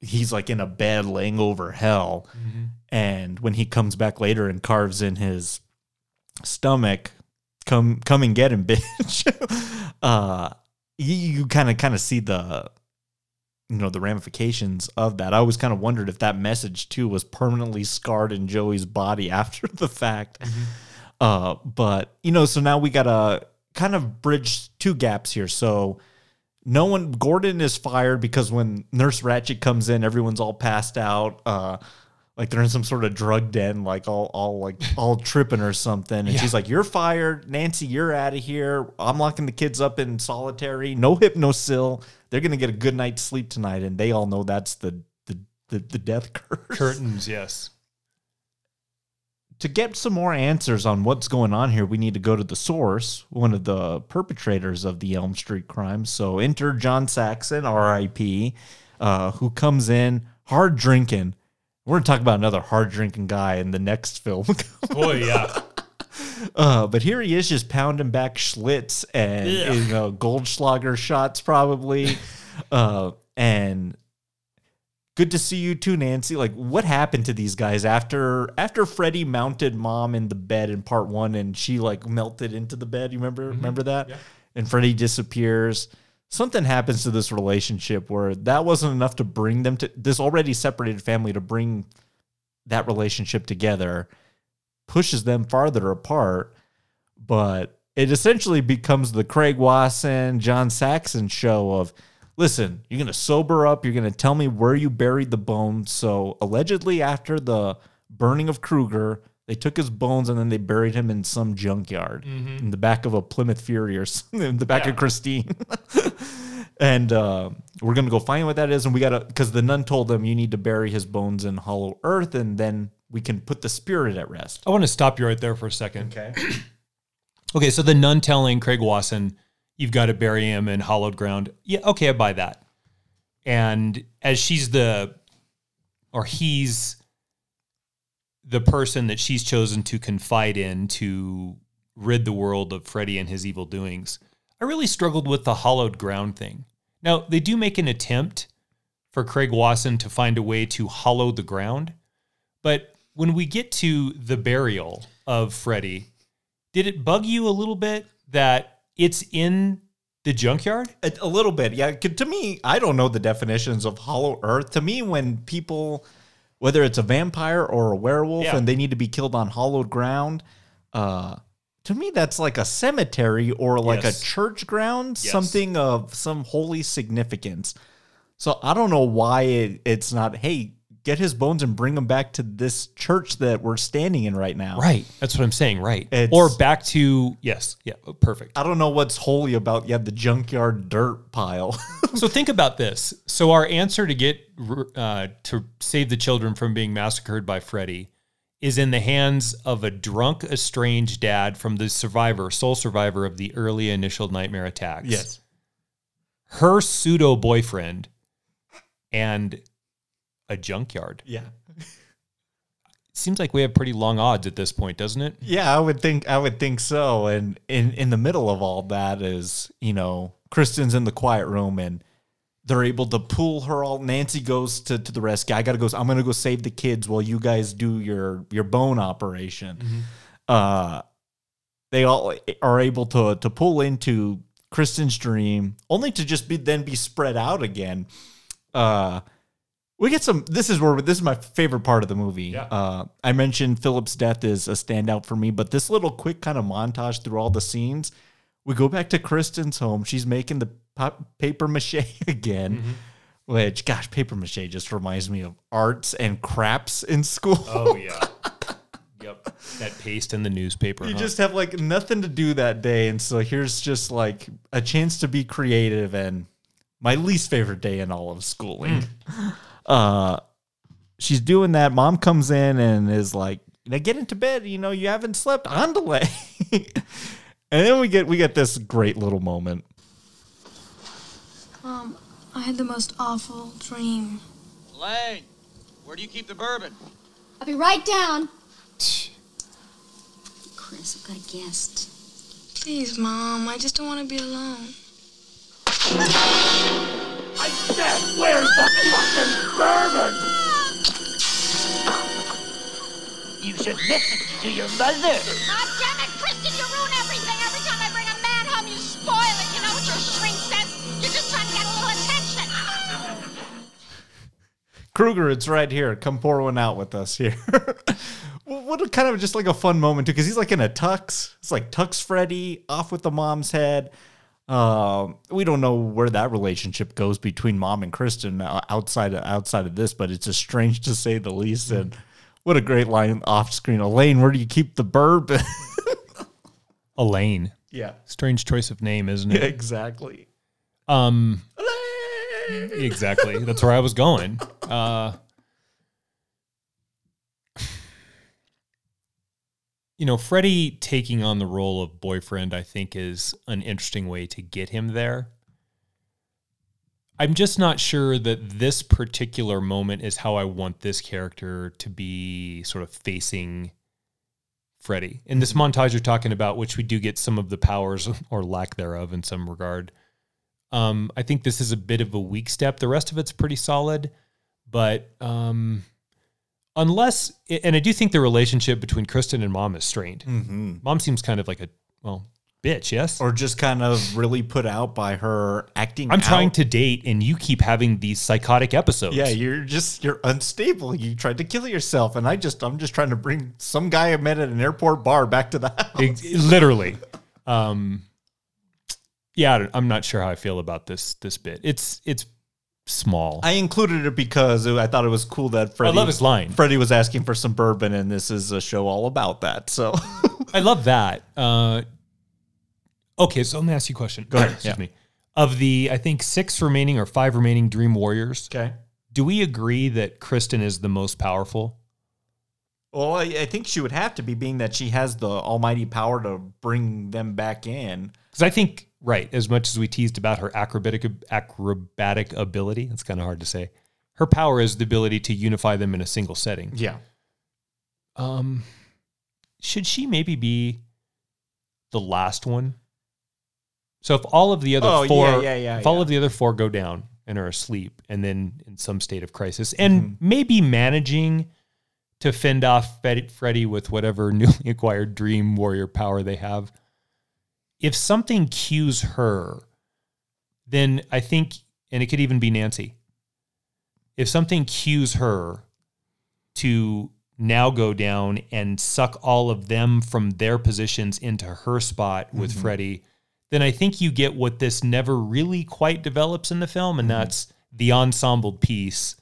he's like in a bed laying over hell, mm-hmm. and when he comes back later and carves in his stomach, come come and get him, bitch. uh, you kind of kind of see the you know the ramifications of that. I always kind of wondered if that message too was permanently scarred in Joey's body after the fact. Uh, but you know, so now we gotta kind of bridge two gaps here. So no one Gordon is fired because when Nurse Ratched comes in, everyone's all passed out. Uh like they're in some sort of drug den, like all all like all tripping or something. And she's like, You're fired. Nancy, you're out of here. I'm locking the kids up in solitary. No Hypnocil. They're gonna get a good night's sleep tonight. And they all know that's the the the, the death curse Curtains, yes. to get some more answers on what's going on here, we need to go to the source, one of the perpetrators of the Elm Street crimes. So enter John Saxon, R.I.P., uh, who comes in hard drinking. We're gonna talk about another hard drinking guy in the next film. Oh yeah. uh, but here he is, just pounding back Schlitz and you know Goldschlager shots, probably. uh, and good to see you too, Nancy. Like, what happened to these guys after after Freddy mounted mom in the bed in part one, and she like melted into the bed? You remember remember that? Yeah. And Freddy disappears. Something happens to this relationship where that wasn't enough to bring them to this already separated family to bring that relationship together, pushes them farther apart. But it essentially becomes the Craig Wasson, John Saxon show of listen, you're going to sober up. You're going to tell me where you buried the bones. So, allegedly, after the burning of Krueger, they took his bones and then they buried him in some junkyard in the back of a Plymouth Fury or something, in the back of Christine. and uh, we're going to go find what that is. And we got to, because the nun told them you need to bury his bones in hollow earth and then we can put the spirit at rest. I want to stop you right there for a second. Okay. Okay, so the nun telling Craig Wasson, you've got to bury him in hollowed ground. Yeah, okay, I buy that. And as she's the, or he's the person that she's chosen to confide in to rid the world of Freddy and his evil doings, I really struggled with the hollowed ground thing. Now, they do make an attempt for Craig Wasson to find a way to hollow the ground, but when we get to the burial of Freddy, did it bug you a little bit that it's in the junkyard? A, a little bit, yeah. To me, I don't know the definitions of hollow earth. To me, when people whether it's a vampire or a werewolf Yeah. and they need to be killed on hollowed ground. Uh, to me, that's like a cemetery or like Yes. a church ground, Yes. something of some holy significance. So I don't know why it, it's not, hey, get his bones and bring them back to this church that we're standing in right now. Right. That's what I'm saying. Right. It's- or back to yes. Yeah. Perfect. I don't know what's holy about, yeah, the junkyard dirt pile. so think about this. So our answer to get uh, to save the children from being massacred by Freddy is in the hands of a drunk, estranged dad from the survivor, sole survivor of the early initial nightmare attacks. Yes. Her pseudo boyfriend and a junkyard. Yeah. Seems like we have pretty long odds at this point, doesn't it? Yeah, I would think I would think so. And in in the middle of all that is, you know, Kristen's in the quiet room and they're able to pull her all Nancy goes to, to the rescue. I gotta go I'm gonna go save the kids while you guys do your your bone operation. Uh they all are able to to pull into Kristen's dream, only to just be then be spread out again. Uh we get some this is where this is my favorite part of the movie Yeah. uh i mentioned philip's death is a standout for me but this little quick kind of montage through all the scenes we go back to kristen's home she's making the pop, paper mache again which gosh paper mache just reminds me of arts and craps in school Oh yeah. yep. That paste in the newspaper. you huh? just have like nothing to do that day and so here's just like a chance to be creative and my least favorite day in all of schooling uh she's doing that mom comes in and is like now get into bed you know you haven't slept on delay and then we get we get this great little moment Mom, I had the most awful dream. Lane, where do you keep the bourbon? I'll be right down. Chris, I've got a guest. Please, Mom, I just don't want to be alone. I said, where's the fucking bourbon? You should listen to your mother. Ah, damn it, Kristen, you ruin everything. Every time I bring a man home, you spoil it. You know what your shrink says? You're just trying to get a little attention. Krueger, it's right here. Come pour one out with us here. what a kind of just like a fun moment too, because he's like in a tux. It's like tux Freddy off with the mom's head. Um, we don't know where that relationship goes between mom and Kristen uh, outside of, outside of this, but it's just strange to say the least. And what a great line off screen, Elaine. Where do you keep the bourbon? Elaine. yeah, Strange choice of name, isn't yeah, it? exactly. Um, exactly. That's where I was going. Uh, you know, Freddy taking on the role of boyfriend, I think, is an interesting way to get him there. I'm just not sure that this particular moment is how I want this character to be sort of facing Freddy. In this montage you're talking about, which we do get some of the powers or lack thereof in some regard. Um, I think this is a bit of a weak step. The rest of it's pretty solid, but um, unless, and I do think the relationship between Kristen and mom is strained. Mm-hmm. Mom seems kind of like a well bitch. Yes, Or just kind of really put out by her acting. I'm trying to date, and you keep having these psychotic episodes. Yeah, you're just you're unstable. You tried to kill yourself, and I just I'm just trying to bring some guy I met at an airport bar back to the house. Literally. Um, yeah, I don't- I'm not sure how I feel about this this bit. It's it's small. I included it because I thought it was cool that Freddy. I love his line. Freddy was asking for some bourbon, and this is a show all about that. So I love that. Uh, okay, so let me ask you a question. Go ahead, Excuse yeah. me. Of the, I think six remaining or five remaining Dream Warriors, okay. do we agree that Kristen is the most powerful? Well, I, I think she would have to be, being that she has the almighty power to bring them back in. Because I think, right, as much as we teased about her acrobatic acrobatic ability, it's kind of hard to say. Her power is the ability to unify them in a single setting. Yeah. Um, should she maybe be the last one? So if all of the other Oh, yeah, four, yeah, yeah, if all of the other four go down and are asleep, and then in some state of crisis, and Mm-hmm. maybe managing to fend off Freddy with whatever newly acquired Dream Warrior power they have, if something cues her, then I think, and it could even be Nancy. If something cues her, to now go down and suck all of them from their positions into her spot with Mhm. Freddy, then I think you get what this never really quite develops in the film, and that's the ensemble piece.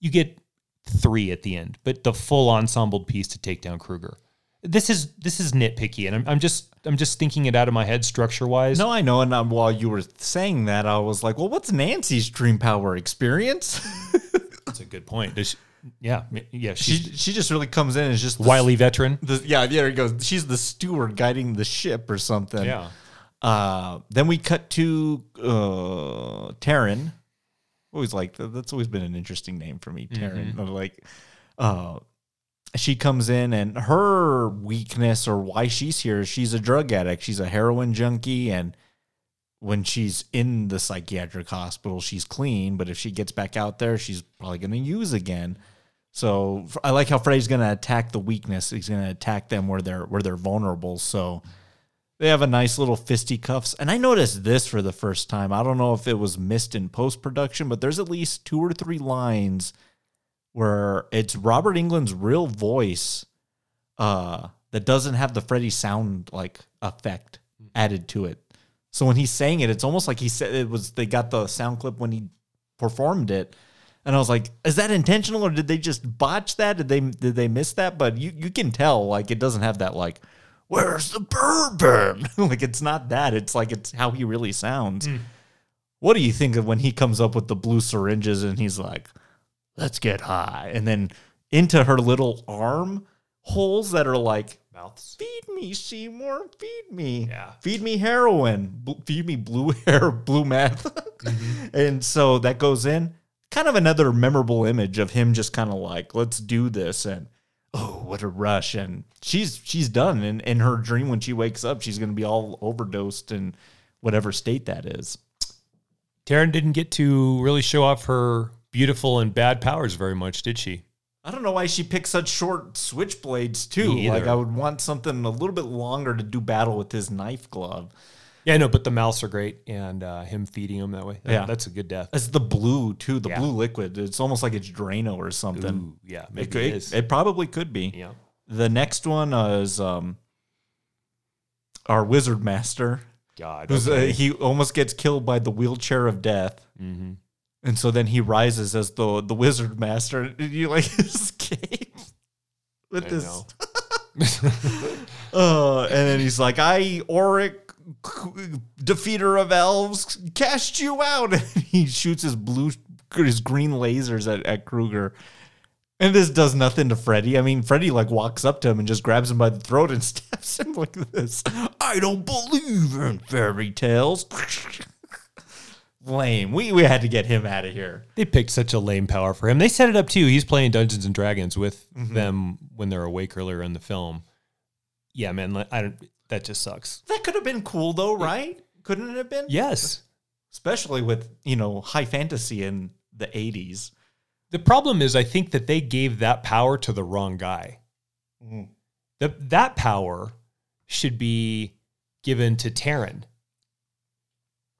You get three at the end, but the full ensemble piece to take down Krueger. This is this is nitpicky, and I'm, I'm just I'm just thinking it out of my head structure wise. No, I know. And um, while you were saying that, I was like, well, what's Nancy's dream power experience? That's a good point. Does she- yeah, yeah. she she just really comes in as just the- wily veteran. The, yeah, there he goes. She's the steward guiding the ship or something. Yeah. Uh, then we cut to uh, Taryn. Always like that. That's always been an interesting name for me, Taryn. Mhm. Like, uh, she comes in and her weakness or why she's here is she's a drug addict. She's a heroin junkie, and when she's in the psychiatric hospital, she's clean. But if she gets back out there, she's probably going to use again. So i like how Freddy's going to attack the weakness. He's going to attack them where they're where they're vulnerable. So they have a nice little fisticuffs. And I noticed this for the first time. I don't know if it was missed in post production, but there's at least two or three lines where it's Robert Englund's real voice uh, that doesn't have the Freddy sound like effect added to it. So when he's saying it, it's almost like he said it was they got the sound clip when he performed it. And I was like, is that intentional or did they just botch that? Did they did they miss that? But you, you can tell like it doesn't have that like, where's the bourbon? like it's not that. It's like it's how he really sounds. What do you think of when he comes up with the blue syringes and he's like, let's get high. And then into her little arm holes that are like, mouths. Feed me, Seymour. Feed me. Yeah. Feed me heroin. Bl- feed me blue hair, blue meth. Mm-hmm. And so that goes in. Kind of another memorable image of him just kind of like, let's do this. And oh, what a rush. And she's she's done. And in her dream when she wakes up, she's gonna be all overdosed in whatever state that is. Taryn didn't get to really show off her beautiful and bad powers very much, did she? I don't know why she picked such short switchblades too. Like. I would want something a little bit longer to do battle with his knife glove. Yeah, no, but the mouths are great, and uh, him feeding them that way. that- Yeah. that's a good death. It's the blue too, the Yeah. blue liquid. It's almost like it's Drano or something. Ooh, yeah, maybe it, could- it it, is. it probably could be. Yeah. The next one uh, is um, our wizard master. God, okay. uh, he almost gets killed by the wheelchair of death, Mhm. And so then he rises as the the wizard master. Did you like escape with I this? uh, and then he's like, "I Auric, defeater of elves, cast you out." And he shoots his blue, his green lasers at, at Krueger. And this does nothing to Freddy. I mean, Freddy like walks up to him and just grabs him by the throat and stabs him like this. I don't believe in fairy tales. Lame. We we had to get him out of here. They picked such a lame power for him. They set it up too. He's playing Dungeons and Dragons with Mhm. them when they're awake earlier in the film. Yeah, man, I don't. That just sucks. That could have been cool though, right? Couldn't it have been? Yes. Especially with, you know, high fantasy in the 80s. The problem is, I think that they gave that power to the wrong guy. Mhm. The, that power should be given to Taryn.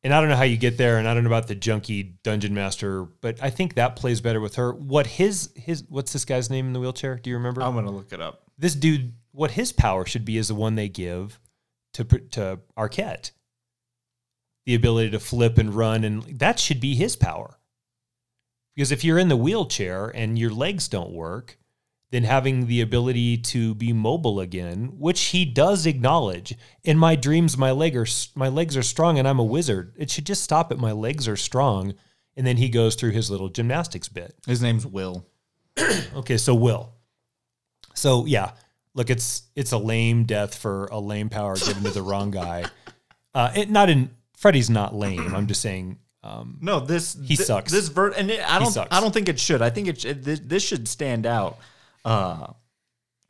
And I don't know how you get there, and I don't know about the junkie dungeon master, but I think that plays better with her. What his his what's this guy's name in the wheelchair? Do you remember? I'm going to look it up. this dude, what his power should be is the one they give to to Arquette. The ability to flip and run, and that should be his power. Because if you're in the wheelchair and your legs don't work, then having the ability to be mobile again, which he does acknowledge. In my dreams, my leg are my legs are strong, and I'm a wizard. It should just stop at my legs are strong, and then he goes through his little gymnastics bit. His name's Will. Okay, so Will. So yeah, look, it's it's a lame death for a lame power given to the wrong guy. Uh, it not in Freddy's not lame. I'm just saying. Um, No, this He thi- sucks. This ver- and it, I don't. I don't think it should. I think it, it this, this should stand out. Uh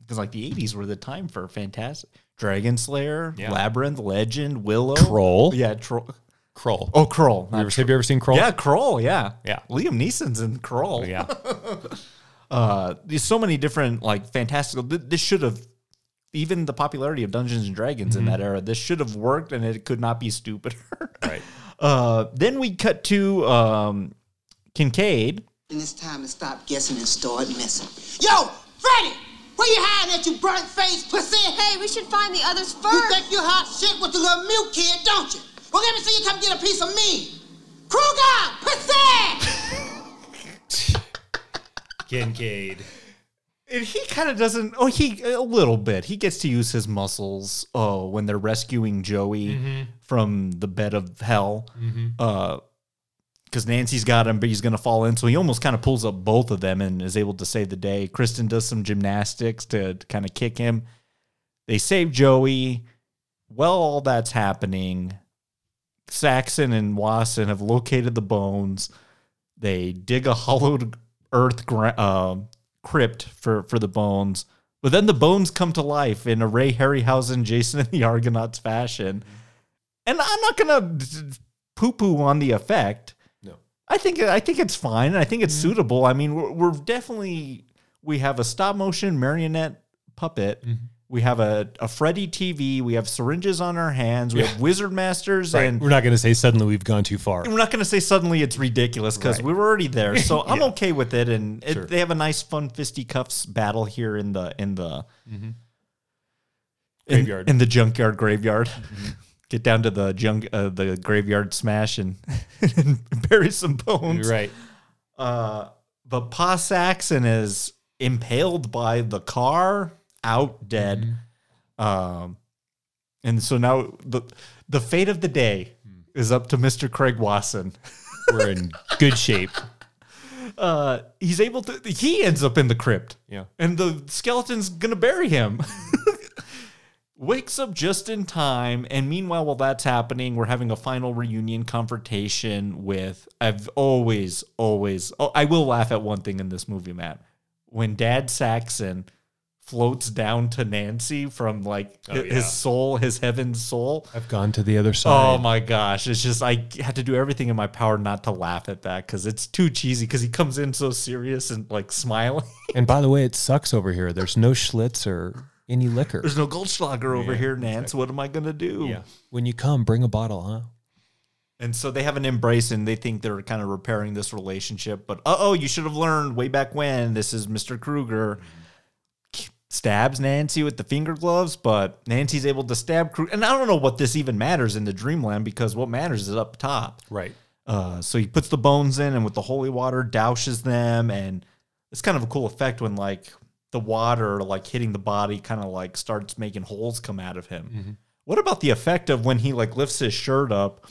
because like the 80s were the time for fantastic Dragon Slayer, Yeah. Labyrinth, Legend, Willow, Krull. Yeah, Troll. Krull. Oh, Krull. Have you, ever, have you ever seen Krull? Yeah, Krull, yeah. Yeah. Liam Neeson's in Krull. Yeah. uh there's so many different like fantastical th- this should have even the popularity of Dungeons and Dragons in that era, this should have worked and it could not be stupider. Right. Uh, then we cut to um, Kincaid, Then it's time to stop guessing and start messing. Yo, Freddy! Where you hiding at, you burnt face pussy? Hey, we should find the others first. You think you hot shit with the little milk kid, don't you? Well, let me see you come get a piece of me. Krueger, pussy! Kincaid. And he kind of doesn't. Oh, he a little bit. He gets to use his muscles. Oh, when they're rescuing Joey mm-hmm. from the bed of hell. Mm-hmm. Uh, because Nancy's got him, but he's gonna fall in. So he almost kind of pulls up both of them and is able to save the day. Kristen does some gymnastics to, kind of kick him. They save Joey. Well, all that's happening. Saxon and Wasson have located the bones. They dig a hollowed earth gra- uh, crypt for, for the bones. But then the bones come to life in a Ray Harryhausen, Jason and the Argonauts fashion. And I'm not gonna poo poo on the effect. I think I think it's fine. and I think it's mm-hmm. suitable. I mean, we're, we're definitely we have a stop motion marionette puppet. Mm-hmm. We have a, a Freddy TV. We have syringes on our hands. We have Wizard Masters, Right. and We're not going to say suddenly we've gone too far. we're not going to say suddenly it's ridiculous because Right. we were already there. So I'm okay with it, and it, Sure. they have a nice, fun fisticuffs battle here in the in the mm-hmm. in- Graveyard. Mm-hmm. in, the junkyard graveyard. Get down to the junk uh, the graveyard smash and, and bury some bones. Right. Uh, but Pa Saxon is impaled by the car, out dead. Mm-hmm. Um, and so now the the fate of the day Hmm. is up to Mr. Craig Wasson. We're in good shape. Uh, he's able to. He ends up in the crypt. Yeah. and the skeleton's gonna bury him. Wakes up just in time, and meanwhile, while that's happening, we're having a final reunion confrontation with. I've always, always. Oh, I will laugh at one thing in this movie, Matt. When Dad Saxon floats down to Nancy from like Oh, hi- yeah. his soul, his heaven soul. I've gone to the other side. Oh my gosh. It's just, I had to do everything in my power not to laugh at that because it's too cheesy because he comes in so serious and like smiling. And by the way, it sucks over here. There's no Schlitz or any liquor. There's no Goldschlager over Yeah, here, Nance. What am I going to do? Yeah. When you come, bring a bottle, huh? And so they have an embrace and they think they're kind of repairing this relationship. But uh oh, you should have learned way back when this is Mr. Krueger. Stabs Nancy with the finger gloves, but Nancy's able to stab Krueger. And I don't know what this even matters in the dreamland because what matters is up top. Right. Uh, so he puts the bones in and with the holy water doushes them. And it's kind of a cool effect when like the water like hitting the body kind of like starts making holes come out of him. What about the effect of when he like lifts his shirt up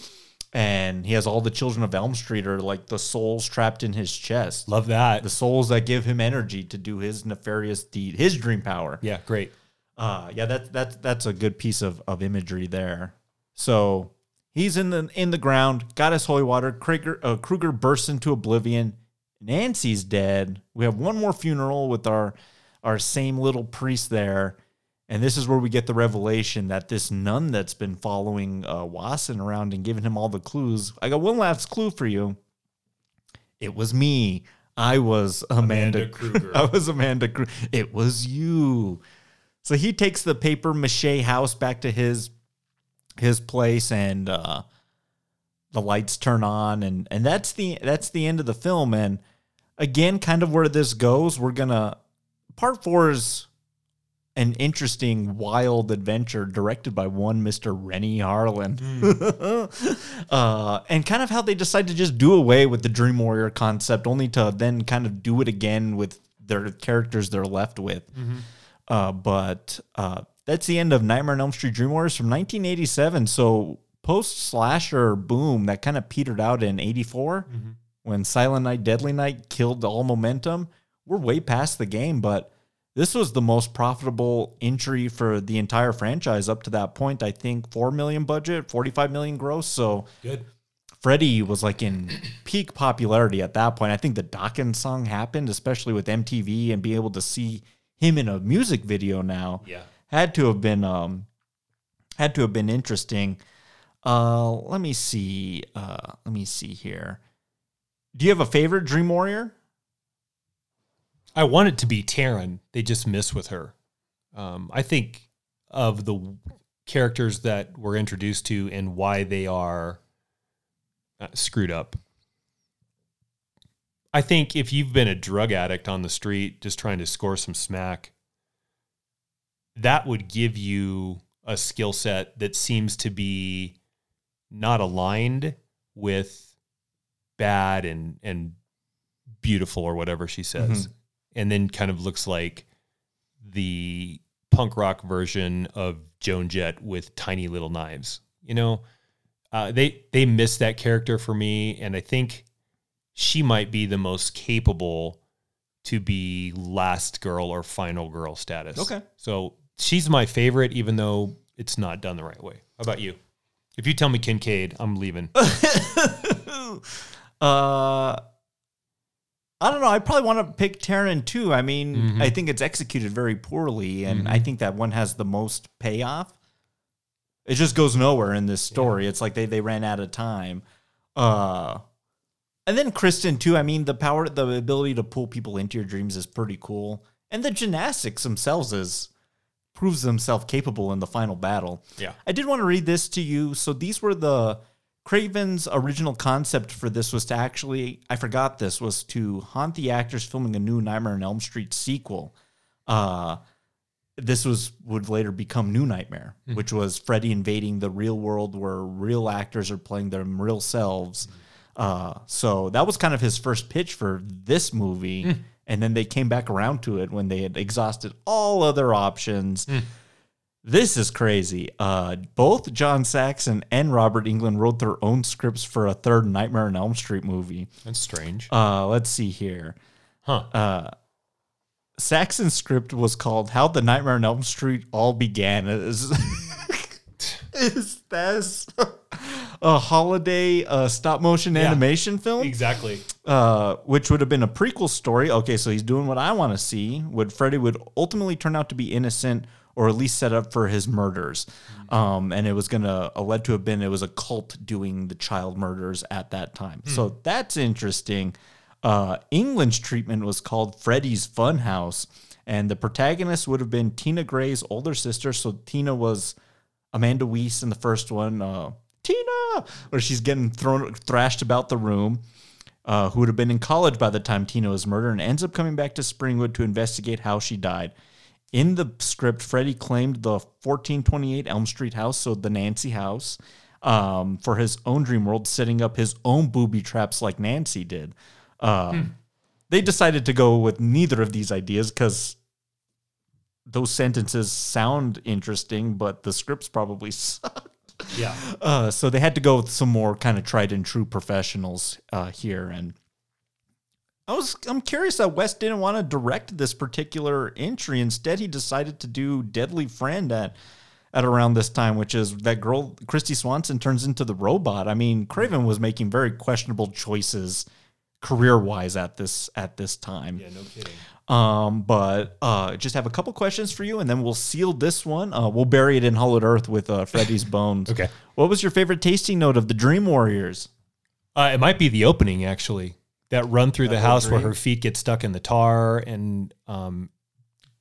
and he has all the children of Elm Street are like the souls trapped in his chest? Love that. The souls that give him energy to do his nefarious deed, his dream power. Yeah, great. Uh, yeah, that's that's that's a good piece of, of imagery there. So he's in the in the ground, got his holy water. Krueger, uh, Krueger bursts into oblivion. Nancy's dead. We have one more funeral with our our same little priest there, and this is where we get the revelation that this nun that's been following uh, Wasson around and giving him all the clues. I got one last clue for you. It was me. I was Amanda, Amanda Krueger. I was Amanda Krueger. It was you. So he takes the paper mache house back to his his place and uh the lights turn on and and that's the that's the end of the film and again kind of where this goes we're gonna part four is an interesting wild adventure directed by one mr renny harlin uh, and kind of how they decide to just do away with the dream warrior concept only to then kind of do it again with their characters they're left with uh, but uh, that's the end of Nightmare on Elm Street Dream Warriors from 1987. So post slasher boom that kind of petered out in 84 when Silent Night, Deadly Night killed all momentum. We're way past the game, but this was the most profitable entry for the entire franchise up to that point. I think 4 million budget, 45 million gross. So Good. Freddy was like in peak popularity at that point. I think the Dokken song happened, especially with MTV and being able to see him in a music video now. Yeah. Had to have been um had to have been interesting. Uh let me see. Uh let me see here. Do you have a favorite Dream Warrior? I want it to be Taryn. They just miss with her. Um, I think of the characters that we're introduced to and why they are uh, screwed up. I think if you've been a drug addict on the street just trying to score some smack, that would give you a skill set that seems to be not aligned with bad and and beautiful or whatever she says. Mhm. And then kind of looks like the punk rock version of Joan Jett with tiny little knives. You know, uh, they they missed that character for me, and I think she might be the most capable to be last girl or final girl status. Okay. so she's my favorite, even though it's not done the right way. How about you? If you tell me Kincaid, I'm leaving. Uh, I don't know. I probably want to pick Taryn too. I mean, Mhm. I think it's executed very poorly, and I Mhm. think that one has the most payoff. It just goes nowhere in this story. It's like they they ran out of time. Uh, and then Kristen too. I mean, the power, the ability to pull people into your dreams is pretty cool, and the gymnastics themselves is proves themselves capable in the final battle. Yeah. I did want to read this to you. So these were the Craven's original concept for this was to actually I forgot this was to haunt the actors filming a new Nightmare on Elm Street sequel. Uh this was would later become New Nightmare, Mhm. which was Freddy invading the real world where real actors are playing their real selves. Uh, so that was kind of his first pitch for this movie, Mm. and then they came back around to it when they had exhausted all other options. Mm. This is crazy. Uh, both John Saxon and Robert Englund wrote their own scripts for a third Nightmare on Elm Street movie. That's strange. Uh, let's see here. Huh. Uh, Saxon's script was called "How the Nightmare on Elm Street All Began." Is is this a holiday uh, stop motion Yeah. animation film? Exactly. uh, which would have been a prequel story. Okay, so he's doing what I want to see. Would Freddy would ultimately turn out to be innocent, or at least set up for his murders? Um, and it was gonna uh, led to have been it was a cult doing the child murders at that time. So that's interesting. Uh, Englund's treatment was called Freddy's Funhouse, and the protagonist would have been Tina Gray's older sister. So Tina was Amanda Wyss in the first one. Uh, Tina, where she's getting thrown thrashed about the room uh, who would have been in college by the time Tina was murdered, and ends up coming back to Springwood to investigate how she died. In the script, Freddy claimed the 1428 Elm Street house, so the Nancy house, um, for his own dream world, setting up his own booby traps like Nancy did. Um, They decided to go with neither of these ideas because those sentences sound interesting, but the scripts probably suck. Yeah. Uh, so they had to go with some more kind of tried and true professionals uh, here, and I was I'm curious that Wes didn't want to direct this particular entry. Instead, he decided to do Deadly Friend at at around this time, which is that girl Kristy Swanson turns into the robot. I mean, Craven was making very questionable choices career wise at this at this time. Yeah, no kidding. Um, but uh, just have a couple questions for you, and then we'll seal this one. Uh, we'll bury it in hollowed earth with uh, Freddy's bones. Okay. What was your favorite tasting note of the Dream Warriors? Uh, it might be the opening actually. That run through the That whole house where her feet get stuck in the tar, and um,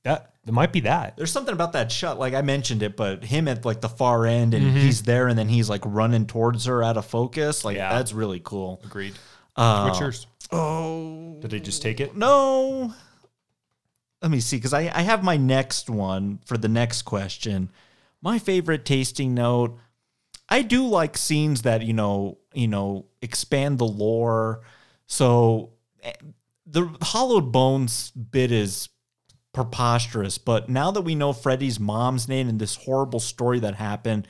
that it might be that. There's something about that shot, like I mentioned it, but him at like the far end, and Mhm. he's there, and then he's like running towards her out of focus. Like Yeah. that's really cool. Agreed. Uh, What's yours? Oh, Did they just take it? no. Let me see, because I, I have my next one for the next question. My favorite tasting note. I do like scenes that you know, you know, expand the lore. So eh, the hollowed bones bit is preposterous, but now that we know Freddy's mom's name and this horrible story that happened,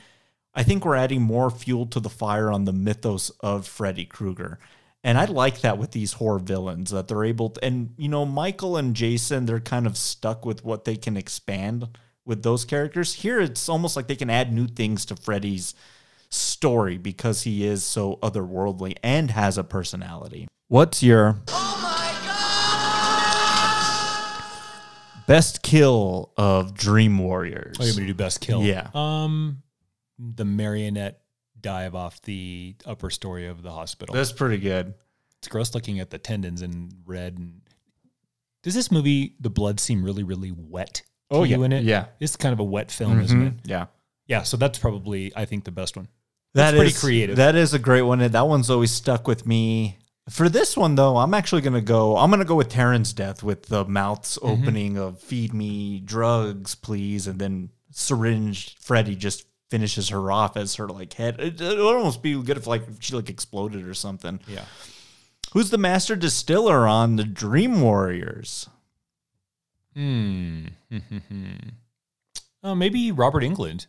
I think we're adding more fuel to the fire on the mythos of Freddy Krueger. And I like that with these horror villains that they're able to, and you know, Michael and Jason, they're kind of stuck with what they can expand with those characters. Here, it's almost like they can add new things to Freddy's story because he is so otherworldly and has a personality. What's your best kill of Dream Warriors? Oh, you want me to do best kill? Yeah. Um, the marionette dive off the upper story of the hospital. That's pretty good. It's gross looking at the tendons and red. And does this movie, the blood, seem really, really wet? to Oh, you yeah. in it. Yeah. it's kind of a wet film, isn't Mhm. it? Yeah. Yeah. So that's probably, I think, the best one. That That's pretty is- creative. That is a great one. and That one's always stuck with me. For this one though, I'm actually gonna go. I'm gonna go with Taryn's death with the mouths Mm-hmm. opening of "Feed me drugs, please," and then syringe Freddy just finishes her off as her like head. It, would almost be good if like she like exploded or something. Yeah. Who's the master distiller on the Dream Warriors? Hmm. oh, maybe Robert Englund.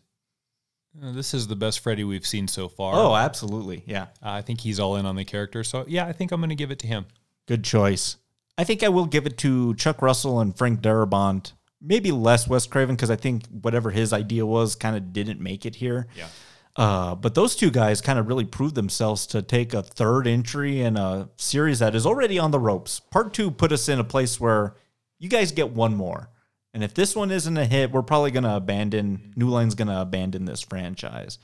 Uh, this is the best Freddy we've seen so far. Oh, absolutely, yeah, I think he's all in on the character. So yeah, I think I'm going to give it to him. good choice. I think I will give it to Chuck Russell and Frank Darabont. Maybe less Wes Craven because I think whatever his idea was kind of didn't make it here. Yeah. Uh, but those two guys kind of really proved themselves to take a third entry in a series that is already on the ropes. Part two put us in a place where you guys get one more. And if this one isn't a hit, we're probably going to abandon, New Line's going to abandon this franchise.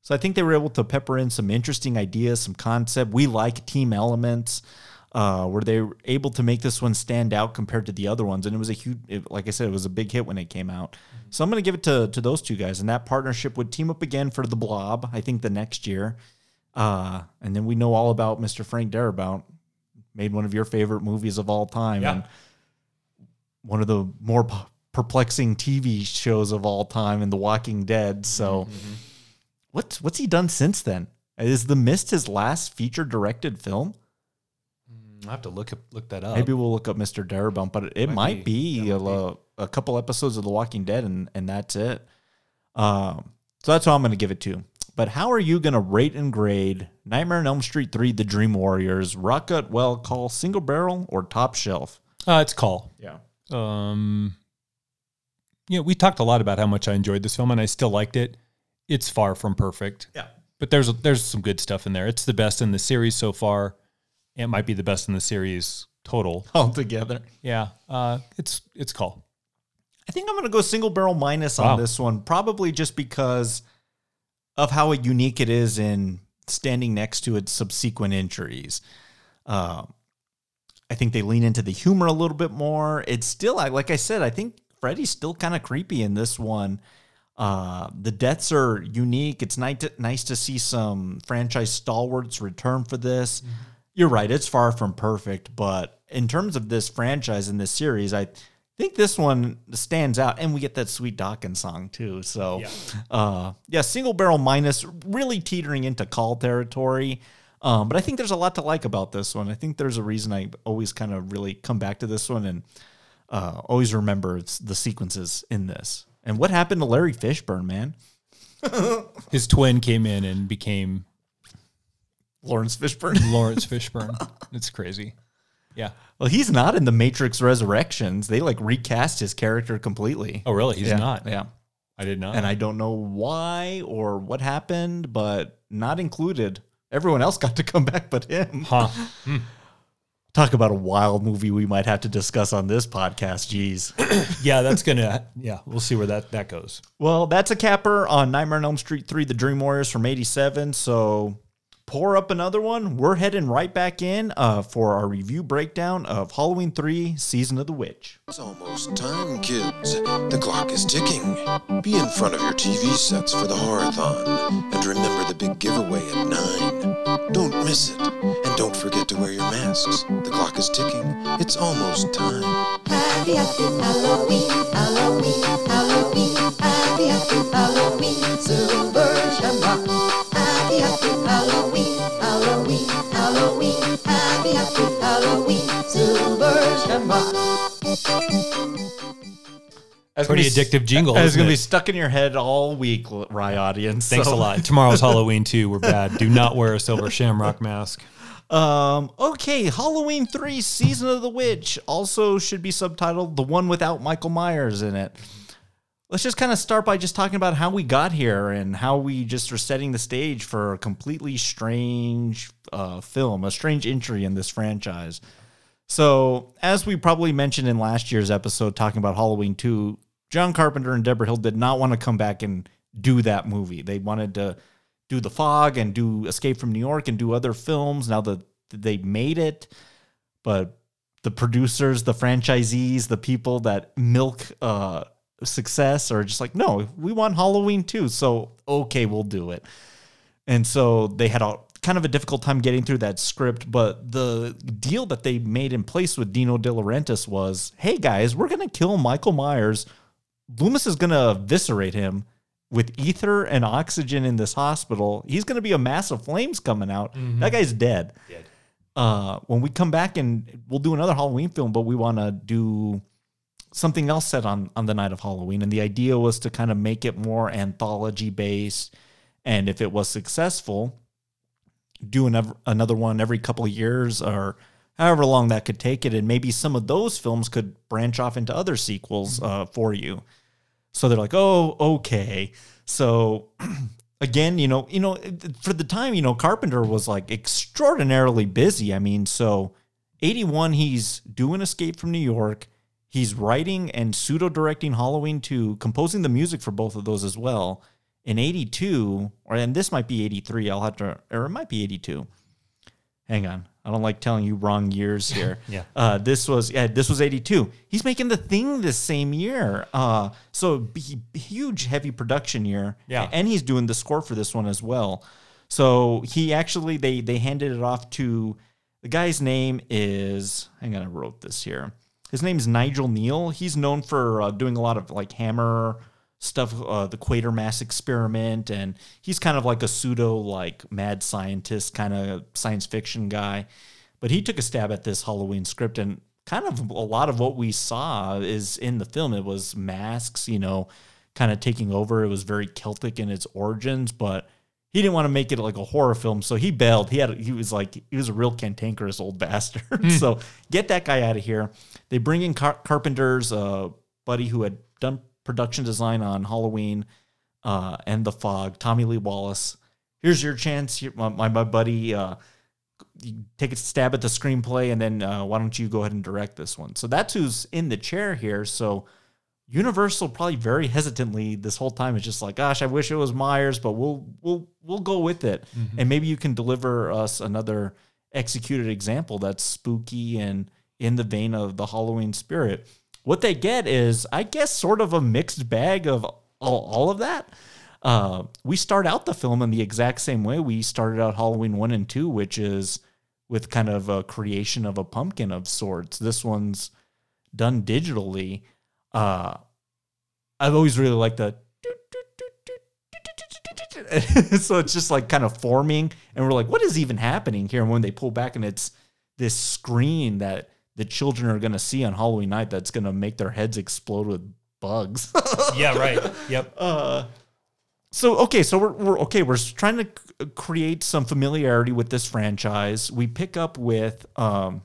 So I think they were able to pepper in some interesting ideas, some concept. We like team elements. Uh, where they were able to make this one stand out compared to the other ones, and it was a huge, it, like I said, it was a big hit when it came out. So I'm going to give it to to those two guys, and that partnership would team up again for the Blob. I think the next year, uh, and then we know all about Mr. Frank Darabont, made one of your favorite movies of all time, Yeah. and one of the more p- perplexing TV shows of all time, in The Walking Dead. So, what's what's he done since then? Is The Mist his last feature directed film? I have to look up, look that up. Maybe we'll look up Mr. Darabont, but it, it Might might, be. be, a, lo- a couple episodes of The Walking Dead, and and that's it. Um, so that's what I'm going to give it to. But how are you going to rate and grade Nightmare on Elm Street 3: The Dream Warriors? Rock Gut Well Call Single Barrel or Top Shelf? Uh, it's call. Yeah. Um, yeah, we talked a lot about how much I enjoyed this film, and I still liked it. It's far from perfect. Yeah. but there's there's some good stuff in there. It's the best in the series so far. It might be the best in the series total. Altogether. Yeah, uh, it's it's call. I think I'm going to go single barrel minus Wow. on this one, probably just because of how unique it is in standing next to its subsequent entries. Um, I think they lean into the humor a little bit more. It's still, like I said, I think Freddy's still kind of creepy in this one. Uh, the deaths are unique. It's nice to, nice to see some franchise stalwarts return for this. You're right; it's far from perfect, but in terms of this franchise and this series, I think this one stands out, and we get that sweet Dokken song too. So, Yeah. uh, yeah, single barrel minus, really teetering into call territory. Um, but I think there's a lot to like about this one. I think there's a reason I always kind of really come back to this one and uh, always remember the sequences in this. And what happened to Larry Fishburne, man? His twin came in and became Lawrence Fishburne. Lawrence Fishburne. it's crazy. Yeah. Well, he's not in the Matrix Resurrections. They like recast his character completely. Oh, really? He's Yeah, not. Yeah. I did not. And I don't know why or what happened, but not included. Everyone else got to come back but him. Huh. Hmm. Talk about a wild movie we might have to discuss on this podcast. Jeez. yeah, that's gonna. Yeah, we'll see where that that goes. Well, that's a capper on Nightmare on Elm Street 3, The Dream Warriors from 87. So pour up another one. We're heading right back in uh, for our review breakdown of Halloween 3, Season of the Witch. It's almost time, kids. The clock is ticking. Be in front of your TV sets for the horathon. And remember the big giveaway at 9. Don't miss it. And don't forget to wear your masks. The clock is ticking. It's almost time. Happy, happy Halloween, Halloween, Halloween, happy, happy Halloween, Silver Shamrock. That's Pretty gonna be- addictive jingle, It's isn't going to be it? stuck in your head all week, Rye audience. Thanks So- a lot. Tomorrow's Halloween too. We're bad. Do not wear a silver shamrock mask. Um, okay, Halloween 3 Season of the Witch also should be subtitled The One Without Michael Myers in it. Let's just kind of start by just talking about how we got here and how we just are setting the stage for a completely strange uh, film, a strange entry in this franchise. So, as we probably mentioned in last year's episode talking about Halloween 2, John Carpenter and Debra Hill did not want to come back and do that movie. They wanted to do The Fog and do Escape from New York and do other films now that they made it. But the producers, the franchisees, the people that milk uh, success are just like, no, we want Halloween too. So, okay, we'll do it. And so they had a kind of a difficult time getting through that script, but the deal that they made in place with Dino De Laurentiis was, hey guys, we're gonna kill Michael Myers. Loomis is gonna eviscerate him with ether and oxygen in this hospital. He's gonna be a mass of flames coming out. That guy's dead. Uh, when we come back and we'll do another Halloween film, but we want to do something else set on on the night of Halloween, and the idea was to kind of make it more anthology based. And if it was successful, do another another one every couple of years or however long that could take it, and maybe some of those films could branch off into other sequels uh, for you. So they're like, oh, okay. So again, you know, you know, for the time, you know, Carpenter was like extraordinarily busy. I mean, so 81, he's doing Escape from New York. He's writing and pseudo directing Halloween 2, composing the music for both of those as well. In 82, or and this might be 83, I'll have to, or it might be 82. Hang on. I don't like telling you wrong years here. Yeah. Uh, this was yeah, this was 82. He's making the thing this same year. Uh, so huge heavy production year. Yeah. And he's doing the score for this one as well. So he actually they they handed it off to the guy's name is hang on, I wrote this here. His name is Nigel Kneale. He's known for uh, doing a lot of like Hammer stuff, uh, the Quatermass experiment, and he's kind of like a pseudo like mad scientist kind of science fiction guy. But he took a stab at this Halloween script, and kind of a lot of what we saw is in the film. It was masks, you know, kind of taking over. It was very Celtic in its origins, but he didn't want to make it like a horror film, so he bailed. He had he was like he was a real cantankerous old bastard. so get that guy out of here. They bring in Car- Carpenter's uh, buddy who had done production design on Halloween uh, and The Fog, Tommy Lee Wallace. Here's your chance, Here- my, my, buddy. Uh, you take a stab at the screenplay, and then uh, why don't you go ahead and direct this one? So that's who's in the chair here. So Universal probably very hesitantly this whole time is just like, gosh, I wish it was Myers, but we'll we'll we'll go with it, and maybe you can deliver us another executed example that's spooky and in the vein of the Halloween spirit. What they get is, I guess, sort of a mixed bag of all, all of that. Uh, we start out the film in the exact same way we started out Halloween one and two, which is with kind of a creation of a pumpkin of sorts. This one's done digitally. Uh, I've always really liked the. so it's just like kind of forming, and we're like, what is even happening here? And when they pull back, and it's this screen that the children are going to see on Halloween night that's going to make their heads explode with bugs. yeah, right. Yep. Uh, so okay, so we're, we're okay. We're trying to c- create some familiarity with this franchise. We pick up with um,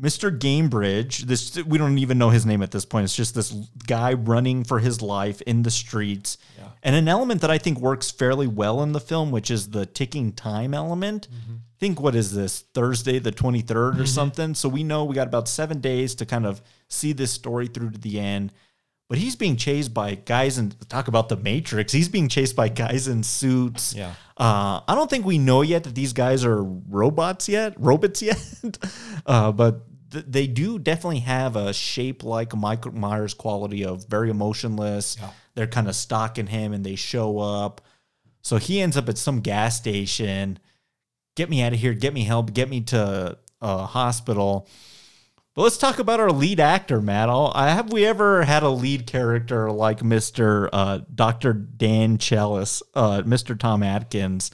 Mr. Gamebridge. This we don't even know his name at this point. It's just this guy running for his life in the streets, and an element that I think works fairly well in the film, which is the ticking time element. i Think what is this Thursday the 23rd or mm-hmm. something? So we know we got about seven days to kind of see this story through to the end. But he's being chased by guys and talk about the Matrix. He's being chased by guys in suits. Yeah. Uh, I don't think we know yet that these guys are robots yet, robots yet. uh, but th- they do definitely have a shape like Michael Myers quality of very emotionless. They're kind of stalking him and they show up. So he ends up at some gas station. Get me out of here. Get me help. Get me to a hospital. But let's talk about our lead actor, Matt. I'll- Have we ever had a lead character like Mr. Uh, Dr. Dan Challis, uh, Mr. Tom Atkins?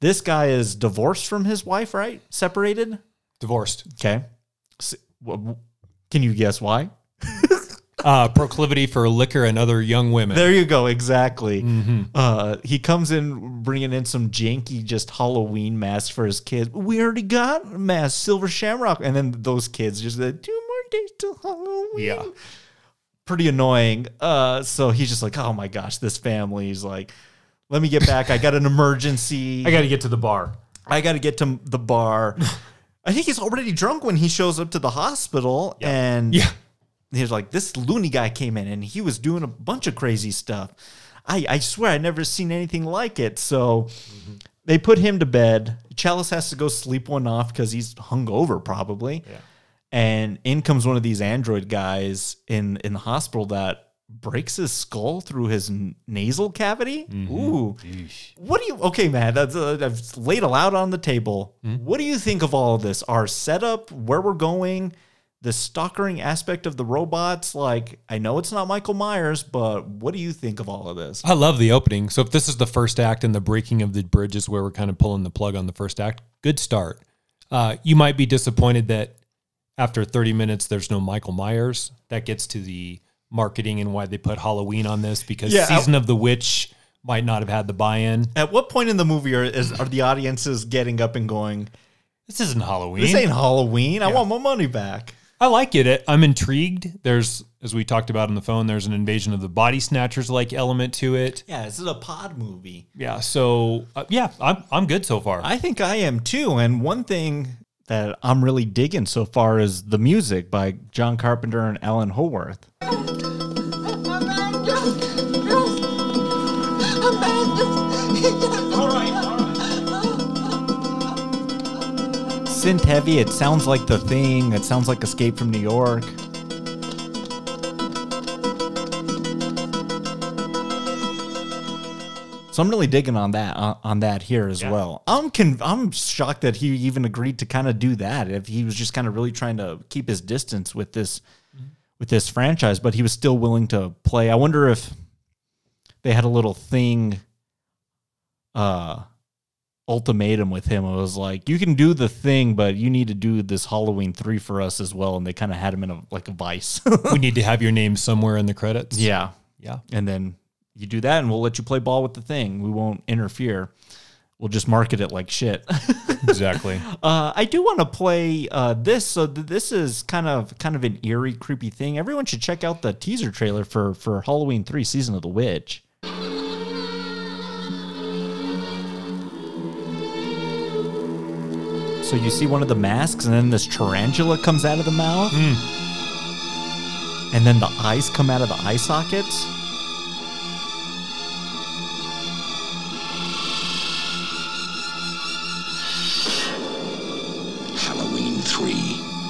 This guy is divorced from his wife, right? Separated? Divorced. Okay. S- wh- wh- Can you guess why? Uh, proclivity for liquor and other young women. There you go. Exactly. Uh, he comes in bringing in some janky, just Halloween masks for his kids. We already got mask, Silver Shamrock, and then those kids just like two more days till Halloween. Yeah. pretty annoying. Uh, so he's just like, oh my gosh, this family is like, let me get back. I got an emergency. I got to get to the bar. I got to get to the bar. I think he's already drunk when he shows up to the hospital, and Yeah. He's like, "This loony guy came in, and he was doing a bunch of crazy stuff. I, I swear, I never seen anything like it." So mm-hmm. they put him to bed. Challis has to go sleep one off because he's hungover, probably. Yeah. And in comes one of these android guys in in the hospital that breaks his skull through his n- nasal cavity. Mm-hmm. Ooh, what do you? Okay, man, that's uh, I've laid it out on the table. Hmm? What do you think of all of this? Our setup, where we're going, the stalkering aspect of the robots. Like, I know it's not Michael Myers, but what do you think of all of this? I love the opening. So if this is the first act and the breaking of the bridge is where we're kind of pulling the plug on the first act, good start. Uh, you might be disappointed that after 30 minutes there's no Michael Myers. That gets to the marketing and why they put Halloween on this because Yeah, I- Season of the Witch might not have had the buy-in. At what point in the movie are is, are the audiences getting up and going? This isn't Halloween. This ain't Halloween. I want my money back. I like it. I'm intrigued. There's, as we talked about on the phone, there's an invasion of the body snatchers like element to it. Yeah, this is a pod movie. Yeah. So uh, yeah, I'm I'm good so far. I think I am too. And one thing that I'm really digging so far is the music by John Carpenter and Alan Howarth. Synth heavy. It sounds like the thing. It sounds like Escape from New York. So I'm really digging on that uh, on that here as well. I'm con- I'm shocked that he even agreed to kind of do that. If he was just kind of really trying to keep his distance with this with this franchise, but he was still willing to play. I wonder if they had a little thing uh ultimatum with him. It was like, you can do the thing, but you need to do this Halloween 3 for us as well and they kind of had him in a like a vice. we need to have your name somewhere in the credits. Yeah. Yeah. And then you do that and we'll let you play ball with the thing. We won't interfere. We'll just market it like shit. Exactly. uh, I do want to play uh, this. So th- this is kind of kind of an eerie, creepy thing. Everyone should check out the teaser trailer for for Halloween Three: Season of the Witch. So you see one of the masks, and then this tarantula comes out of the mouth, hmm. and then the eyes come out of the eye sockets. Halloween 3,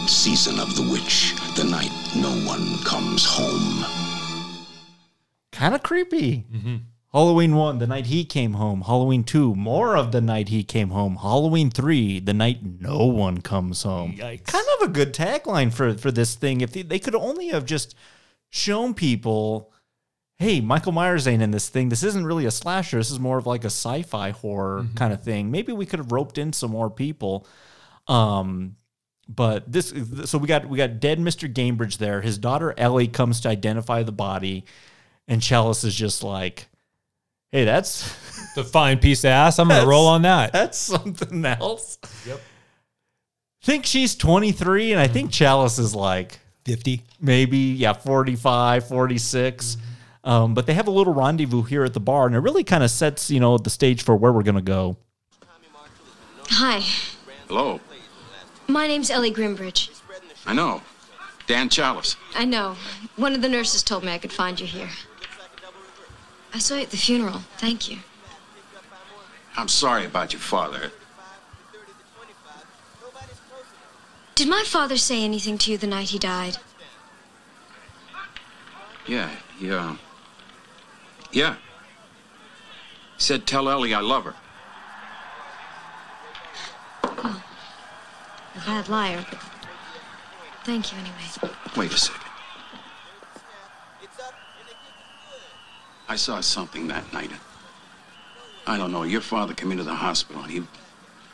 Season of the Witch, the night no one comes home. kind of creepy. Mm-hmm. Halloween 1, the night he came home. Halloween 2, more of the night he came home. Halloween 3, the night no one comes home. Yikes. Kind of a good tagline for, for this thing. If they, they could only have just shown people, hey, Michael Myers ain't in this thing. This isn't really a slasher. This is more of like a sci fi horror kind of thing. Maybe we could have roped in some more people. Um, but this so we got we got dead Mr. Gamebridge there. His daughter Ellie comes to identify the body, and Challis is just like, "Hey, that's The fine piece of ass. I'm gonna roll on that. that's something else." Yep. Think she's 23, and I think Challis is like 50. maybe yeah 45, 46. Um, but they have a little rendezvous here at the bar, and it really kind of sets you know the stage for where we're gonna go. Hi, Hello. my name's Ellie Grimbridge. I know. Dan Challis. I know. One of the nurses told me I could find you here. I saw you at the funeral. Thank you. I'm sorry about your father. Did my father say anything to you the night he died? Yeah, yeah. Uh, yeah. He said, tell Ellie I love her. A bad liar, but thank you anyway. Wait a second. I saw something that night. I don't know. Your father came into the hospital. and He,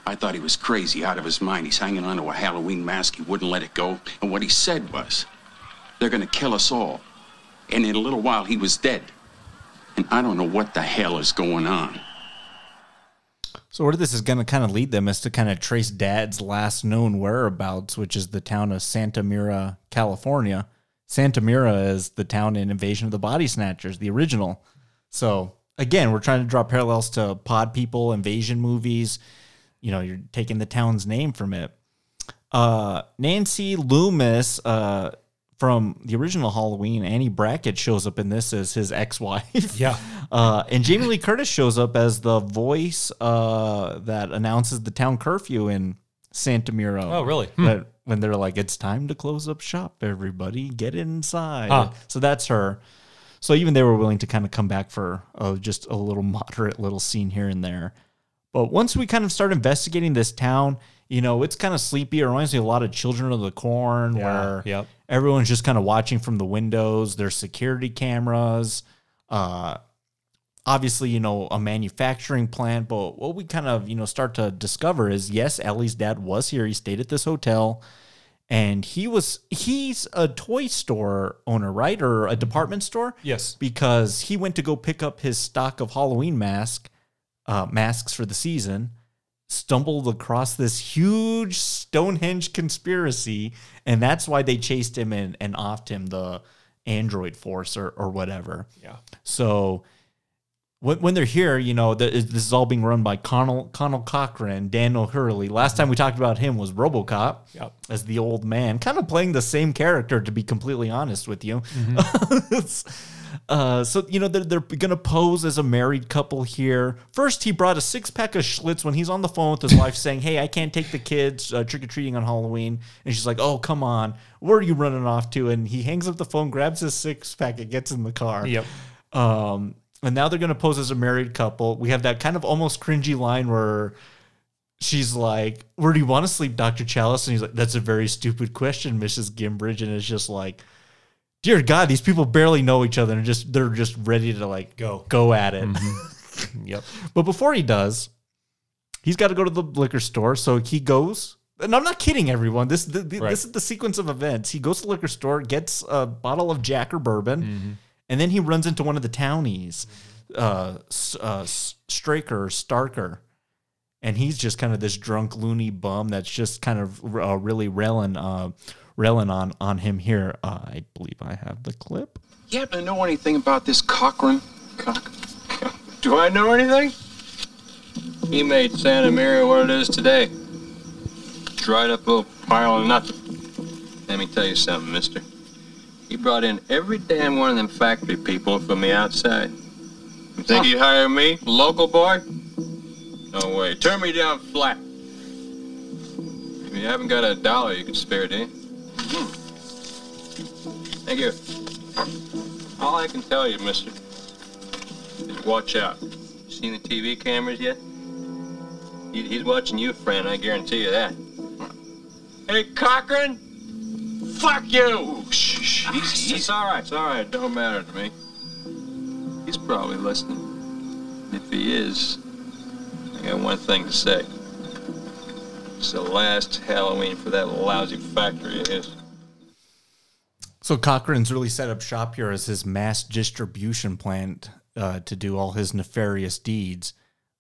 I thought he was crazy, out of his mind. He's hanging onto a Halloween mask. He wouldn't let it go. And what he said was, "They're going to kill us all." And in a little while, he was dead. And I don't know what the hell is going on. So where this is going to kind of lead them is to kind of trace Dad's last known whereabouts, which is the town of Santa Mira, California. Santa Mira is the town in Invasion of the Body Snatchers, the original. So again, we're trying to draw parallels to Pod People, Invasion movies. You know, you're taking the town's name from it. Uh, Nancy Loomis, uh, from the original Halloween, Annie Brackett shows up in this as his ex-wife. Yeah. Uh, and Jamie Lee Curtis shows up as the voice uh, that announces the town curfew in Santa Mira. Oh, really? Hmm. When, when they're like, it's time to close up shop, everybody, get inside. Huh. So that's her. So even they were willing to kind of come back for uh, just a little moderate little scene here and there. But once we kind of start investigating this town, you know, it's kind of sleepy. It reminds me a lot of Children of the Corn, Yeah, where yep. everyone's just kind of watching from the windows. There's security cameras. Uh, obviously, you know, a manufacturing plant. But what we kind of, you know, start to discover is yes, Ellie's dad was here. He stayed at this hotel. And he was, he's a toy store owner, right? Or a department store? Yes. Because he went to go pick up his stock of Halloween mask, uh, masks for the season, stumbled across this huge Stonehenge conspiracy. And that's why they chased him and, and offed him the android force or, or whatever. Yeah. So when, when they're here, you know, the, this is all being run by Conal, Conal Cochran, Dan O'Herlihy. Last time we talked about him was Robocop Yep. as the old man, kind of playing the same character, to be completely honest with you. It's- uh, so, you know, they're, they're going to pose as a married couple here. First, he brought a six pack of Schlitz when he's on the phone with his wife saying, Hey, I can't take the kids uh, trick or treating on Halloween. And she's like, Oh, come on. Where are you running off to? And he hangs up the phone, grabs his six pack, and gets in the car. Yep. Um, and now they're going to pose as a married couple. We have that kind of almost cringy line where she's like, Where do you want to sleep, Dr. Challis? And he's like, That's a very stupid question, Mrs. Grimbridge. And it's just like, Dear God, these people barely know each other and just they're just ready to like Go. go at it. Mm-hmm. Yep. But before he does, he's got to go to the liquor store. So he goes, and I'm not kidding everyone. This the, the- Right. this is the sequence of events. He goes to the liquor store, gets a bottle of Jack or bourbon, mm-hmm. And then he runs into one of the townies, uh, uh, Straker Starker. And he's just kind of this drunk loony bum that's just kind of uh, really railing, uh, railing on on him here. Uh, I believe I have the clip. You happen to know anything about this Cochran? Coch- Do I know anything? He made Santa Mira what it is today. Dried up little pile of nothing. Let me tell you something, mister. He brought in every damn one of them factory people from the outside. You think he'd hire me, local boy? No way. Turn me down flat. If you haven't got a dollar you can spare, do you? Eh? Hmm. Thank you. All I can tell you, mister, is watch out. Seen the TV cameras yet? He's watching you, friend, I guarantee you that. Hey, Cochran! Fuck you! Shh, shh. He's, it's all right, it's all right. It don't matter to me. He's probably listening. If he is, I got one thing to say. It's the last Halloween for that lousy factory of his. So Cochran's really set up shop here as his mass distribution plant uh, to do all his nefarious deeds.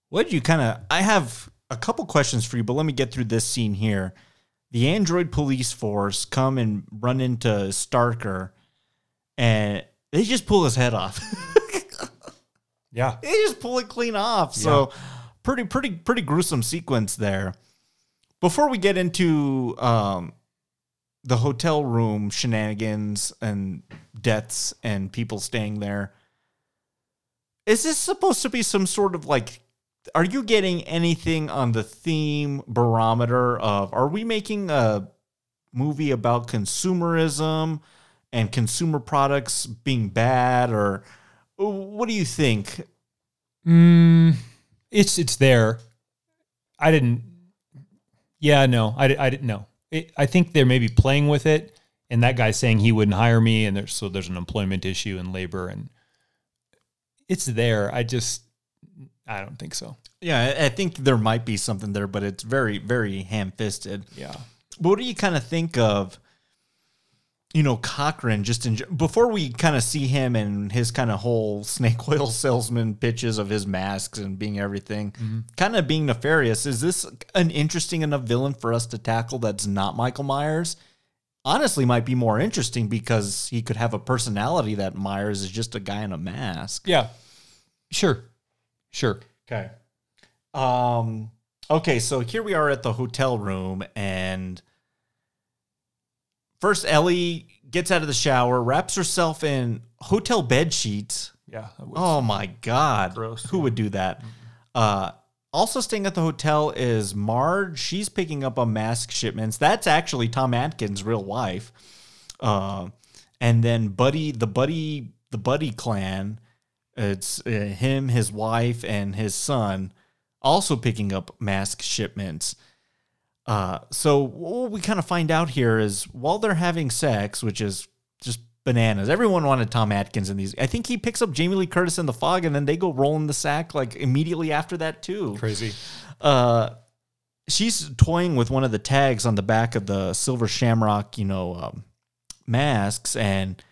What did you kind of? I have a couple questions for you, but let me get through this scene here. The android police force come and run into Starker, and they just pull his head off. Yeah. they just pull it clean off. So pretty, pretty, pretty gruesome sequence there. Before we get into um, the hotel room shenanigans and deaths and people staying there, is this supposed to be some sort of like? Are you getting anything on the theme barometer of? Are we making a movie about consumerism and consumer products being bad, or what do you think? Mm, it's it's there. I didn't. Yeah, no, I, I didn't know. I think they're maybe playing with it, and that guy's saying he wouldn't hire me, and there's so there's an employment issue and labor, and it's there. I just I don't think so. Yeah, I think there might be something there, but it's very, very ham fisted. Yeah. But what do you kind of think of, you know, Cochran just in, before we kind of see him and his kind of whole snake oil salesman pitches of his masks and being everything, mm-hmm. kind of being nefarious? Is this an interesting enough villain for us to tackle that's not Michael Myers? Honestly, might be more interesting because he could have a personality that Myers is just a guy in a mask. Yeah. Sure. Sure. Okay. Um okay, so here we are at the hotel room and first Ellie gets out of the shower, wraps herself in hotel bed sheets. Yeah. Oh my god. Gross, Who would do that? Uh also staying at the hotel is Marge. She's picking up on mask shipments. That's actually Tom Atkins' real wife. Uh, and then Buddy, the Buddy the Buddy clan. It's uh, him, his wife, and his son also picking up mask shipments. Uh, so what we kind of find out here is while they're having sex, which is just bananas. Everyone wanted Tom Atkins in these. I think he picks up Jamie Lee Curtis in the fog, and then they go rolling the sack like immediately after that too. Crazy. Uh, she's toying with one of the tags on the back of the silver shamrock, you know, um, masks, and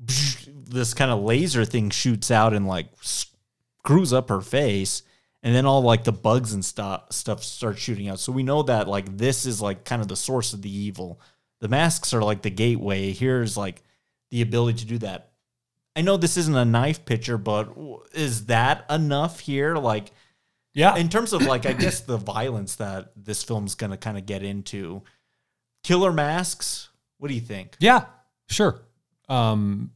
this kind of laser thing shoots out and like screws up her face. And then all like the bugs and stuff stuff start shooting out. So we know that like this is like kind of the source of the evil. The masks are like the gateway. Here's like the ability to do that. I know this isn't a knife picture, but is that enough here? Like, yeah, in terms of like, I guess the violence that this film's gonna kind of get into. Killer masks. What do you think? Yeah, sure. Um,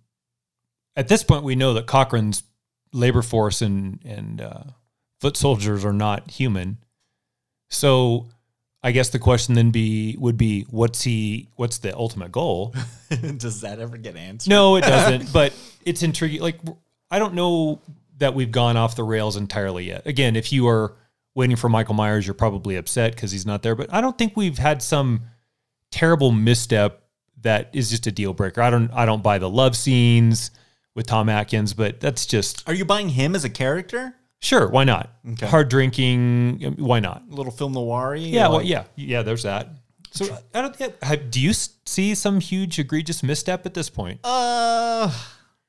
at this point, we know that Cochran's labor force and and uh, foot soldiers are not human. So, I guess the question then be would be, what's he? What's the ultimate goal? Does that ever get answered? No, it doesn't. but it's intriguing. Like, I don't know that we've gone off the rails entirely yet. Again, if you are waiting for Michael Myers, you're probably upset because he's not there. But I don't think we've had some terrible misstep that is just a deal breaker. I don't. I don't buy the love scenes with Tom Atkins, but that's just. Are you buying him as a character? Sure, why not? Okay. Hard drinking, why not? A little film noir Yeah, well, yeah, yeah. There's that. So I don't. Yeah, do you see some huge egregious misstep at this point? Uh,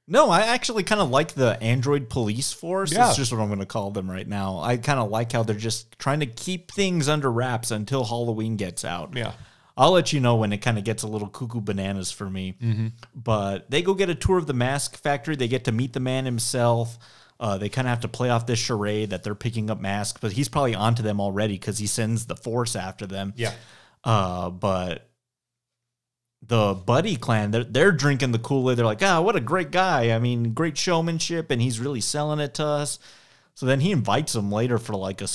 no, I actually kind of like the Android Police Force. Yeah. That's just what I'm going to call them right now. I kind of like how they're just trying to keep things under wraps until Halloween gets out. Yeah. I'll let you know when it kind of gets a little cuckoo bananas for me. Mhm. But they go get a tour of the mask factory. They get to meet the man himself. Uh, they kind of have to play off this charade that they're picking up masks, but he's probably onto them already because he sends the force after them. Yeah. Uh, but the Buddy clan, they're, they're drinking the Kool Aid. They're like, ah, what a great guy. I mean, great showmanship, and he's really selling it to us. So then he invites them later for like a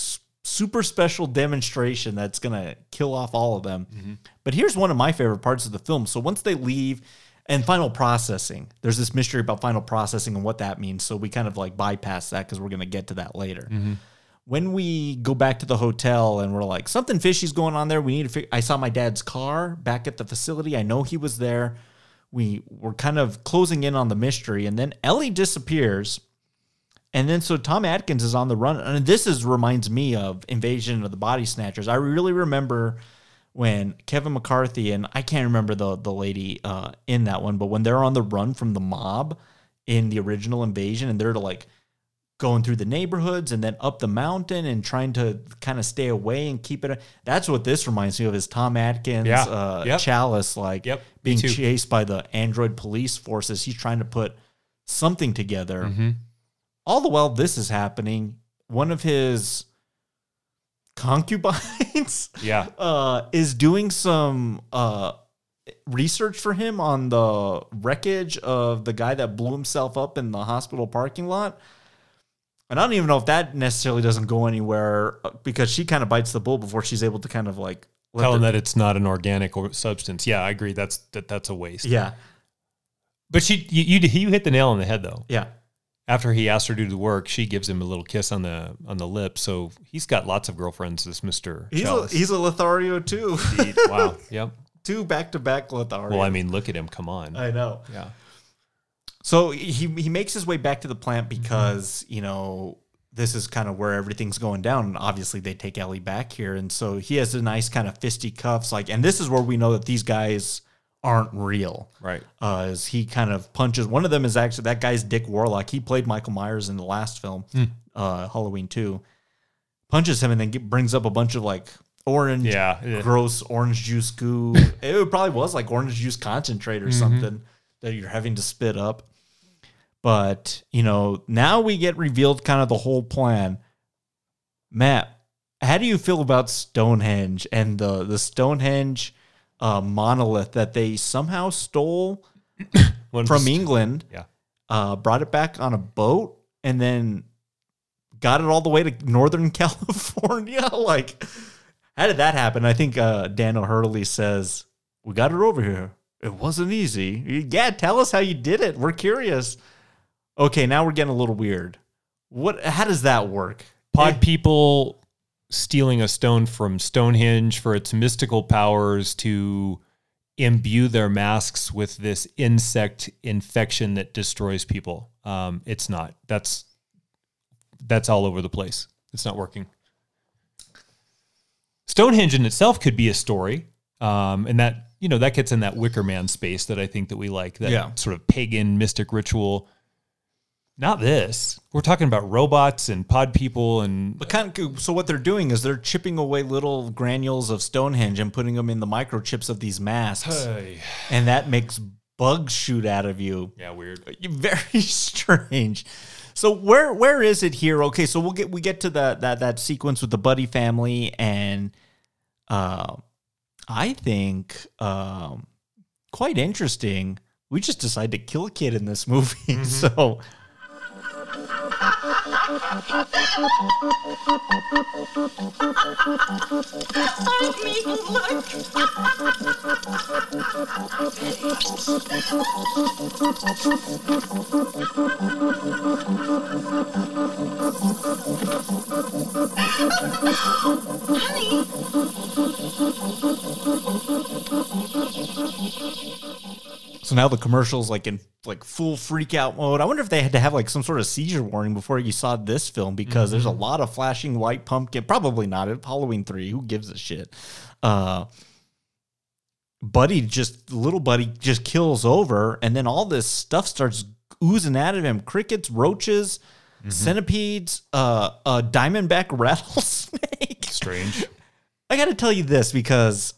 super special demonstration that's going to kill off all of them. But here's one of my favorite parts of the film. So once they leave and final processing, there's this mystery about final processing and what that means. So we kind of like bypass that because we're going to get to that later. Mm-hmm. When we go back to the hotel and we're like something fishy's going on there. We need to figure i saw my dad's car back at the facility. I know he was there. We were kind of closing in on the mystery. And then ellie disappears. And then so tom atkins is on the run. And this is reminds me of invasion of the body snatchers. I really remember when kevin mccarthy and i can't remember the the lady uh, in that one but when they're on the run from the mob in the original invasion and they're like going through the neighborhoods and then up the mountain and trying to kind of stay away and keep it. That's what this reminds me of is Tom Atkins, Yeah. uh, Yep. Challis, like Yep. Being chased by the android police forces. He's trying to put something together. Mhm. All the while this is happening, one of his concubines Yeah. uh, is doing some uh, research for him on the wreckage of the guy that blew himself up in the hospital parking lot. And I don't even know if that necessarily doesn't go anywhere uh, because she kind of bites the bullet before she's able to kind of like Tell him that it's not an organic or substance. Yeah, I agree. That's that, that's a waste. Yeah. But she, you, you, you hit the nail on the head though. Yeah. After he asked her to do the work, she gives him a little kiss on the on the lip. So he's got lots of girlfriends. This Mister. He's a, he's a Lothario too. Indeed. Wow. Yep. Two back to back Lothario. Well, I mean, look at him. Come on. I know. Yeah. So he he makes his way back to the plant because mm-hmm. you know this is kind of where everything's going down. And obviously, they take Ellie back here, and so he has a nice kind of fisty cuffs. Like, and this is where we know that these guys aren't real, Right. Uh, as he kind of punches one of them is actually that guy's Dick Warlock. He played Michael Myers in the last film, Hmm. uh, Halloween Two. Punches him and then get, brings up a bunch of like orange, Yeah, yeah. gross orange juice goo. it probably was like orange juice concentrate or Mhm. something that you're having to spit up. But, you know, now we get revealed kind of the whole plan. Matt, how do you feel about Stonehenge and the the Stonehenge uh, monolith that they somehow stole from England? Yeah. Uh, brought it back on a boat and then got it all the way to Northern California. like, how did that happen? I think uh, Dan O'Herlihy says, We got it over here. It wasn't easy. Yeah, tell us how you did it. We're curious. Okay, now we're getting a little weird. What? How does that work? Pod people stealing a stone from Stonehenge for its mystical powers to imbue their masks with this insect infection that destroys people. Um, it's not. That's that's all over the place. It's not working. Stonehenge in itself could be a story, um, and that you know that gets in that Wicker Man space that I think that we like. That Yeah. sort of pagan mystic ritual. Not this. We're talking about robots and pod people and But kind of, so what they're doing is they're chipping away little granules of Stonehenge and putting them in the microchips of these masks, Hey. and that makes bugs shoot out of you. Yeah, weird. Very strange. So where where is it here? Okay, so we'll get we get to the that that sequence with the Buddy family, and uh, I think um, quite interesting. We just decided to kill a kid in this movie, so. Honey! So now the commercial's like in like full freak out mode. I wonder if they had to have like some sort of seizure warning before you saw this film because there's a lot of flashing white pumpkin. Probably not. It's Halloween three. Who gives a shit? Uh, Buddy just little Buddy just kills over, and then all this stuff starts oozing out of him: crickets, roaches, centipedes, uh, a diamondback rattlesnake. Strange. I got to tell you this because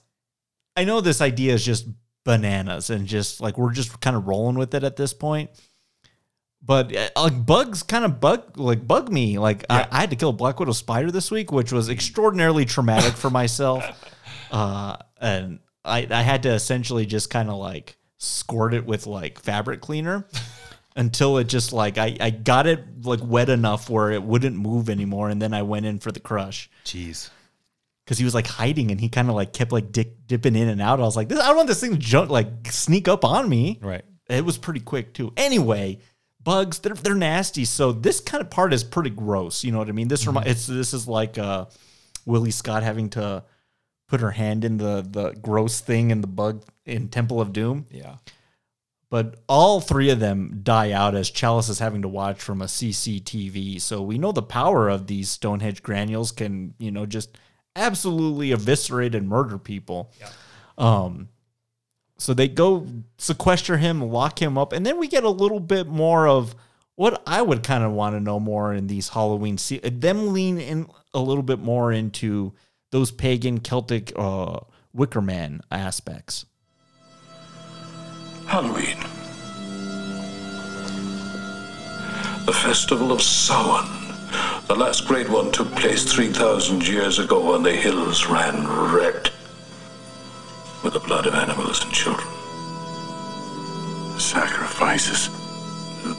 I know this idea is just bananas and just like we're just kind of rolling with it at this point. But uh, like bugs kind of bug like bug me. Like I, I had to kill a black widow spider this week, which was extraordinarily traumatic for myself. Uh, and I I had to essentially just kind of like squirt it with like fabric cleaner until it just like I, I got it like wet enough where it wouldn't move anymore, and then I went in for the crush Jeez. Because he was like hiding and he kind of like kept like dick, dipping in and out. I was like, this, I don't want this thing to jump like sneak up on me. Right. It was pretty quick too. Anyway, bugs they're they're nasty. So this kind of part is pretty gross. You know what I mean? This remi- it's this is like uh, Willie Scott having to put her hand in the the gross thing in the bug in Temple of Doom. Yeah. But all three of them die out as Challis is having to watch from a CCTV. So we know the power of these Stonehenge granules can, you know, just absolutely eviscerate and murder people. Um, so they go sequester him, lock him up, and then we get a little bit more of what I would kind of want to know more in these Halloween. Se- them lean in a little bit more into those pagan Celtic uh, Wicker Man aspects. Halloween. The festival of Samhain. The last great one took place 3,000 years ago when the hills ran red with the blood of animals and children. Sacrifices.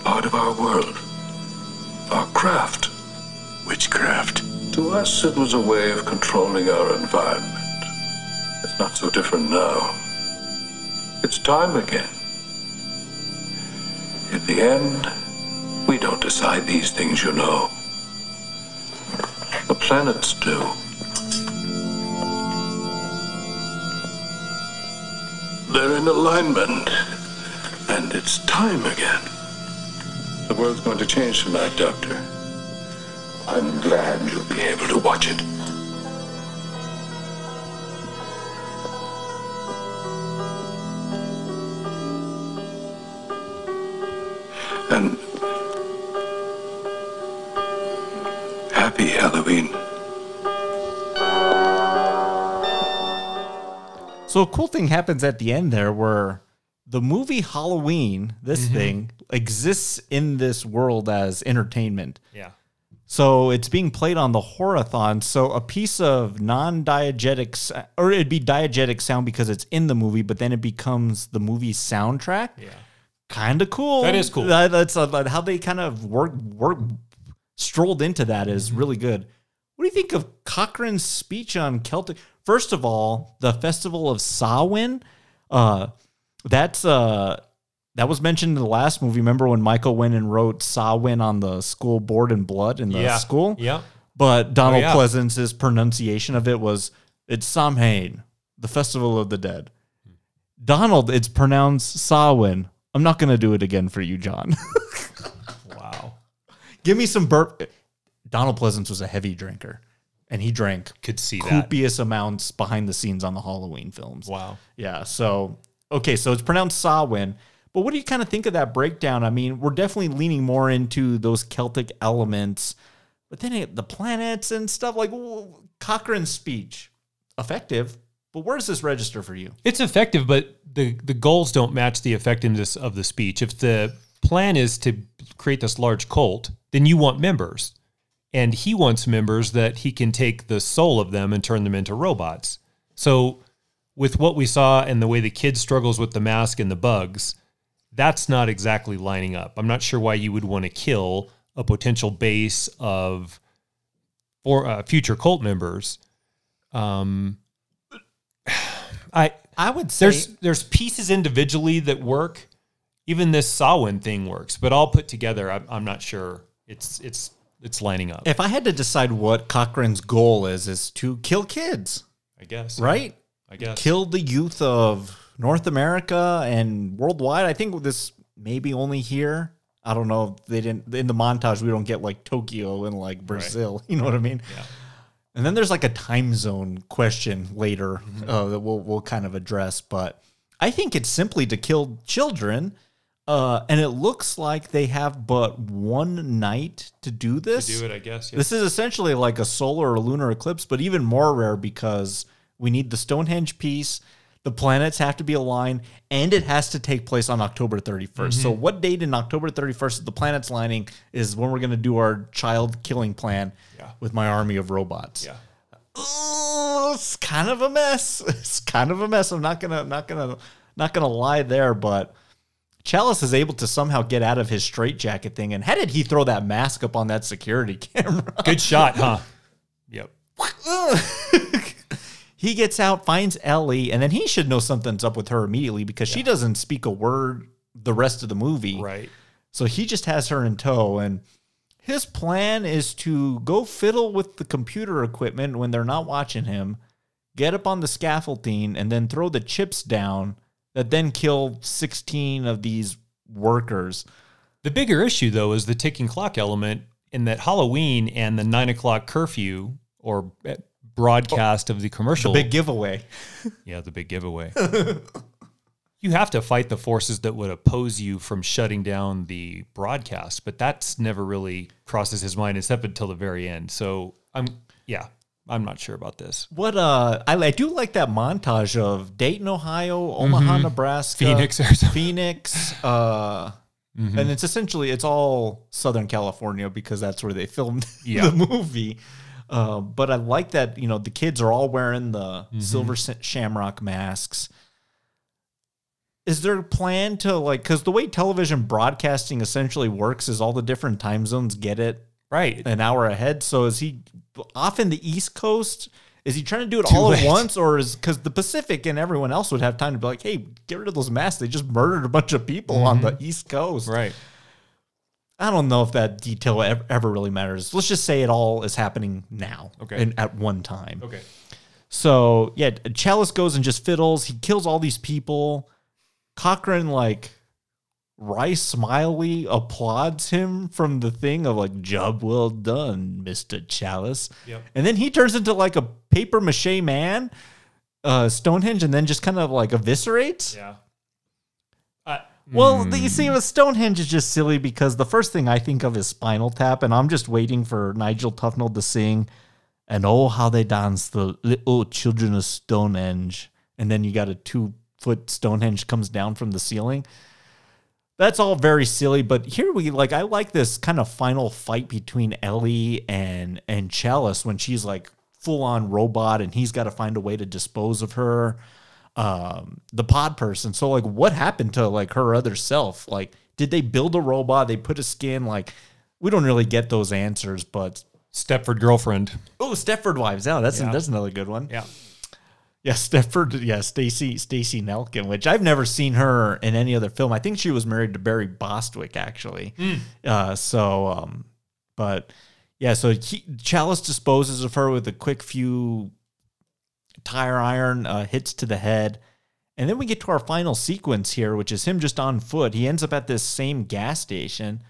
Part of our world. Our craft. Witchcraft. To us, it was a way of controlling our environment. It's not so different now. It's time again. In the end, we don't decide these things, you know. The planets do. They're in alignment, and it's time again. The world's going to change tonight, Doctor. I'm glad you'll be able to watch it. And happy Halloween. So a cool thing happens at the end there where the movie Halloween, this Mm-hmm. thing, exists in this world as entertainment. Yeah. So it's being played on the Horathon. So a piece of non-diegetic, or it'd be diegetic sound because it's in the movie, but then it becomes the movie soundtrack. Yeah. Kind of cool. That is cool. That- that's uh, how they kind of work work strolled into that is Mm-hmm. really good. What do you think of Cochran's speech on Celtic? First of all, the Festival of Samhain, uh, that's uh, that was mentioned in the last movie. Remember when Michael went and wrote Sawin on the school board in blood in the Yeah. school? Yeah. But Donald Oh, yeah. Pleasence's pronunciation of it was it's Samhain, the festival of the dead. Donald, it's pronounced Samhain. I'm not gonna do it again for you, John. Wow. Give me some burp. Donald Pleasence was a heavy drinker, and he drank Could see that. copious amounts behind the scenes on the Halloween films. Wow. Yeah. So okay, so it's pronounced Samhain. But what do you kind of think of that breakdown? I mean, we're definitely leaning more into those Celtic elements, but then it, the planets and stuff like w- Cochran's speech, effective. But where does this register for you? It's effective, but the the goals don't match the effectiveness of the speech. If the plan is to create this large cult, then you want members. And he wants members that he can take the soul of them and turn them into robots. So with what we saw and the way the kid struggles with the mask and the bugs, that's not exactly lining up. I'm not sure why you would want to kill a potential base of for uh, future cult members. Um, I I would say there's there's pieces individually that work. Even this Sawin thing works, but all put together, I'm, I'm not sure it's it's it's lining up. if I had to decide what Cochran's goal is, is to kill kids, I guess right? I guess kill the youth of North America and worldwide. I think this maybe only here. I don't know. if They didn't in the montage. We don't get like Tokyo and like Brazil. You know what I mean? Yeah. And then there's like a time zone question later Mm-hmm. uh, that we'll we'll kind of address. But I think it's simply to kill children. Uh, and it looks like they have but one night to do this. do it, I guess, yeah. This is essentially like a solar or lunar eclipse, but even more rare because we need the Stonehenge piece. The planets have to be aligned, and it has to take place on October 31st. So, Mhm. what date in October 31st, the planets lining, is when we're going to do our child killing plan with my army of robots. Yeah. Oh, it's kind of a mess. It's kind of a mess. I'm not gonna, not gonna, not gonna lie there, but Challis is able to somehow get out of his straitjacket thing. And how did he throw that mask up on that security camera? Good shot, huh? Yep. he gets out, finds Ellie, and then he should know something's up with her immediately because she doesn't speak a word the rest of the movie. Right. So he just has her in tow, and his plan is to go fiddle with the computer equipment when they're not watching him, get up on the scaffolding, and then throw the chips down that then kill 16 of these workers. The bigger issue, though, is the ticking clock element in that Halloween and the nine o'clock curfew or broadcast of the commercial. The big giveaway. yeah, the big giveaway. you have to fight the forces that would oppose you from shutting down the broadcast, but that's never really crosses his mind except until the very end. So I'm, yeah, I'm not sure about this. What uh, I, I do like that montage of Dayton, Ohio, Omaha, Mhm. Nebraska, Phoenix something. Phoenix, uh, Mhm. and it's essentially it's all Southern California because that's where they filmed Yeah. the movie. Uh, but I like that you know the kids are all wearing the Mhm. silver shamrock masks. Is there a plan to like because the way television broadcasting essentially works is all the different time zones get it right an hour ahead. So is he off in the East Coast? Is he trying to do it Too all late. at once, or is because the Pacific and everyone else would have time to be like, "Hey, get rid of those masks. They just murdered a bunch of people on the mm-hmm. East Coast." Right. I don't know if that detail ever, ever really matters. Let's just say it all is happening now, Okay. and at one time. Okay. So yeah, Challis goes and just fiddles. He kills all these people. Cochran like Rice Smiley applauds him from the thing of like job well done, Mister Challis. Yep. And then he turns into like a paper mache man, uh, Stonehenge, and then just kind of like eviscerates. Yeah. Well, the- you see, with Stonehenge is just silly because the first thing I think of is Spinal Tap, and I'm just waiting for Nigel Tufnel to sing, and oh, how they dance the little children of Stonehenge. And then you got a two foot Stonehenge comes down from the ceiling. That's all very silly, but here we like I like this kind of final fight between Ellie and and Challis when she's like full on robot and he's got to find a way to dispose of her um the pod person so like what happened to like her other self like did they build a robot they put a skin like we don't really get those answers but Stepford girlfriend. oh stepford wives yeah that's Yeah. that's another good one Yeah. Yeah, Stepford. Yeah, Stacey Stacey Nelkin, which I've never seen her in any other film. I think she was married to Barry Bostwick, actually. Hmm. Uh, so, um, but yeah, so he, Challis disposes of her with a quick few tire iron uh, hits to the head. And then we get to our final sequence here, which is him just on foot. He ends up at this same gas station.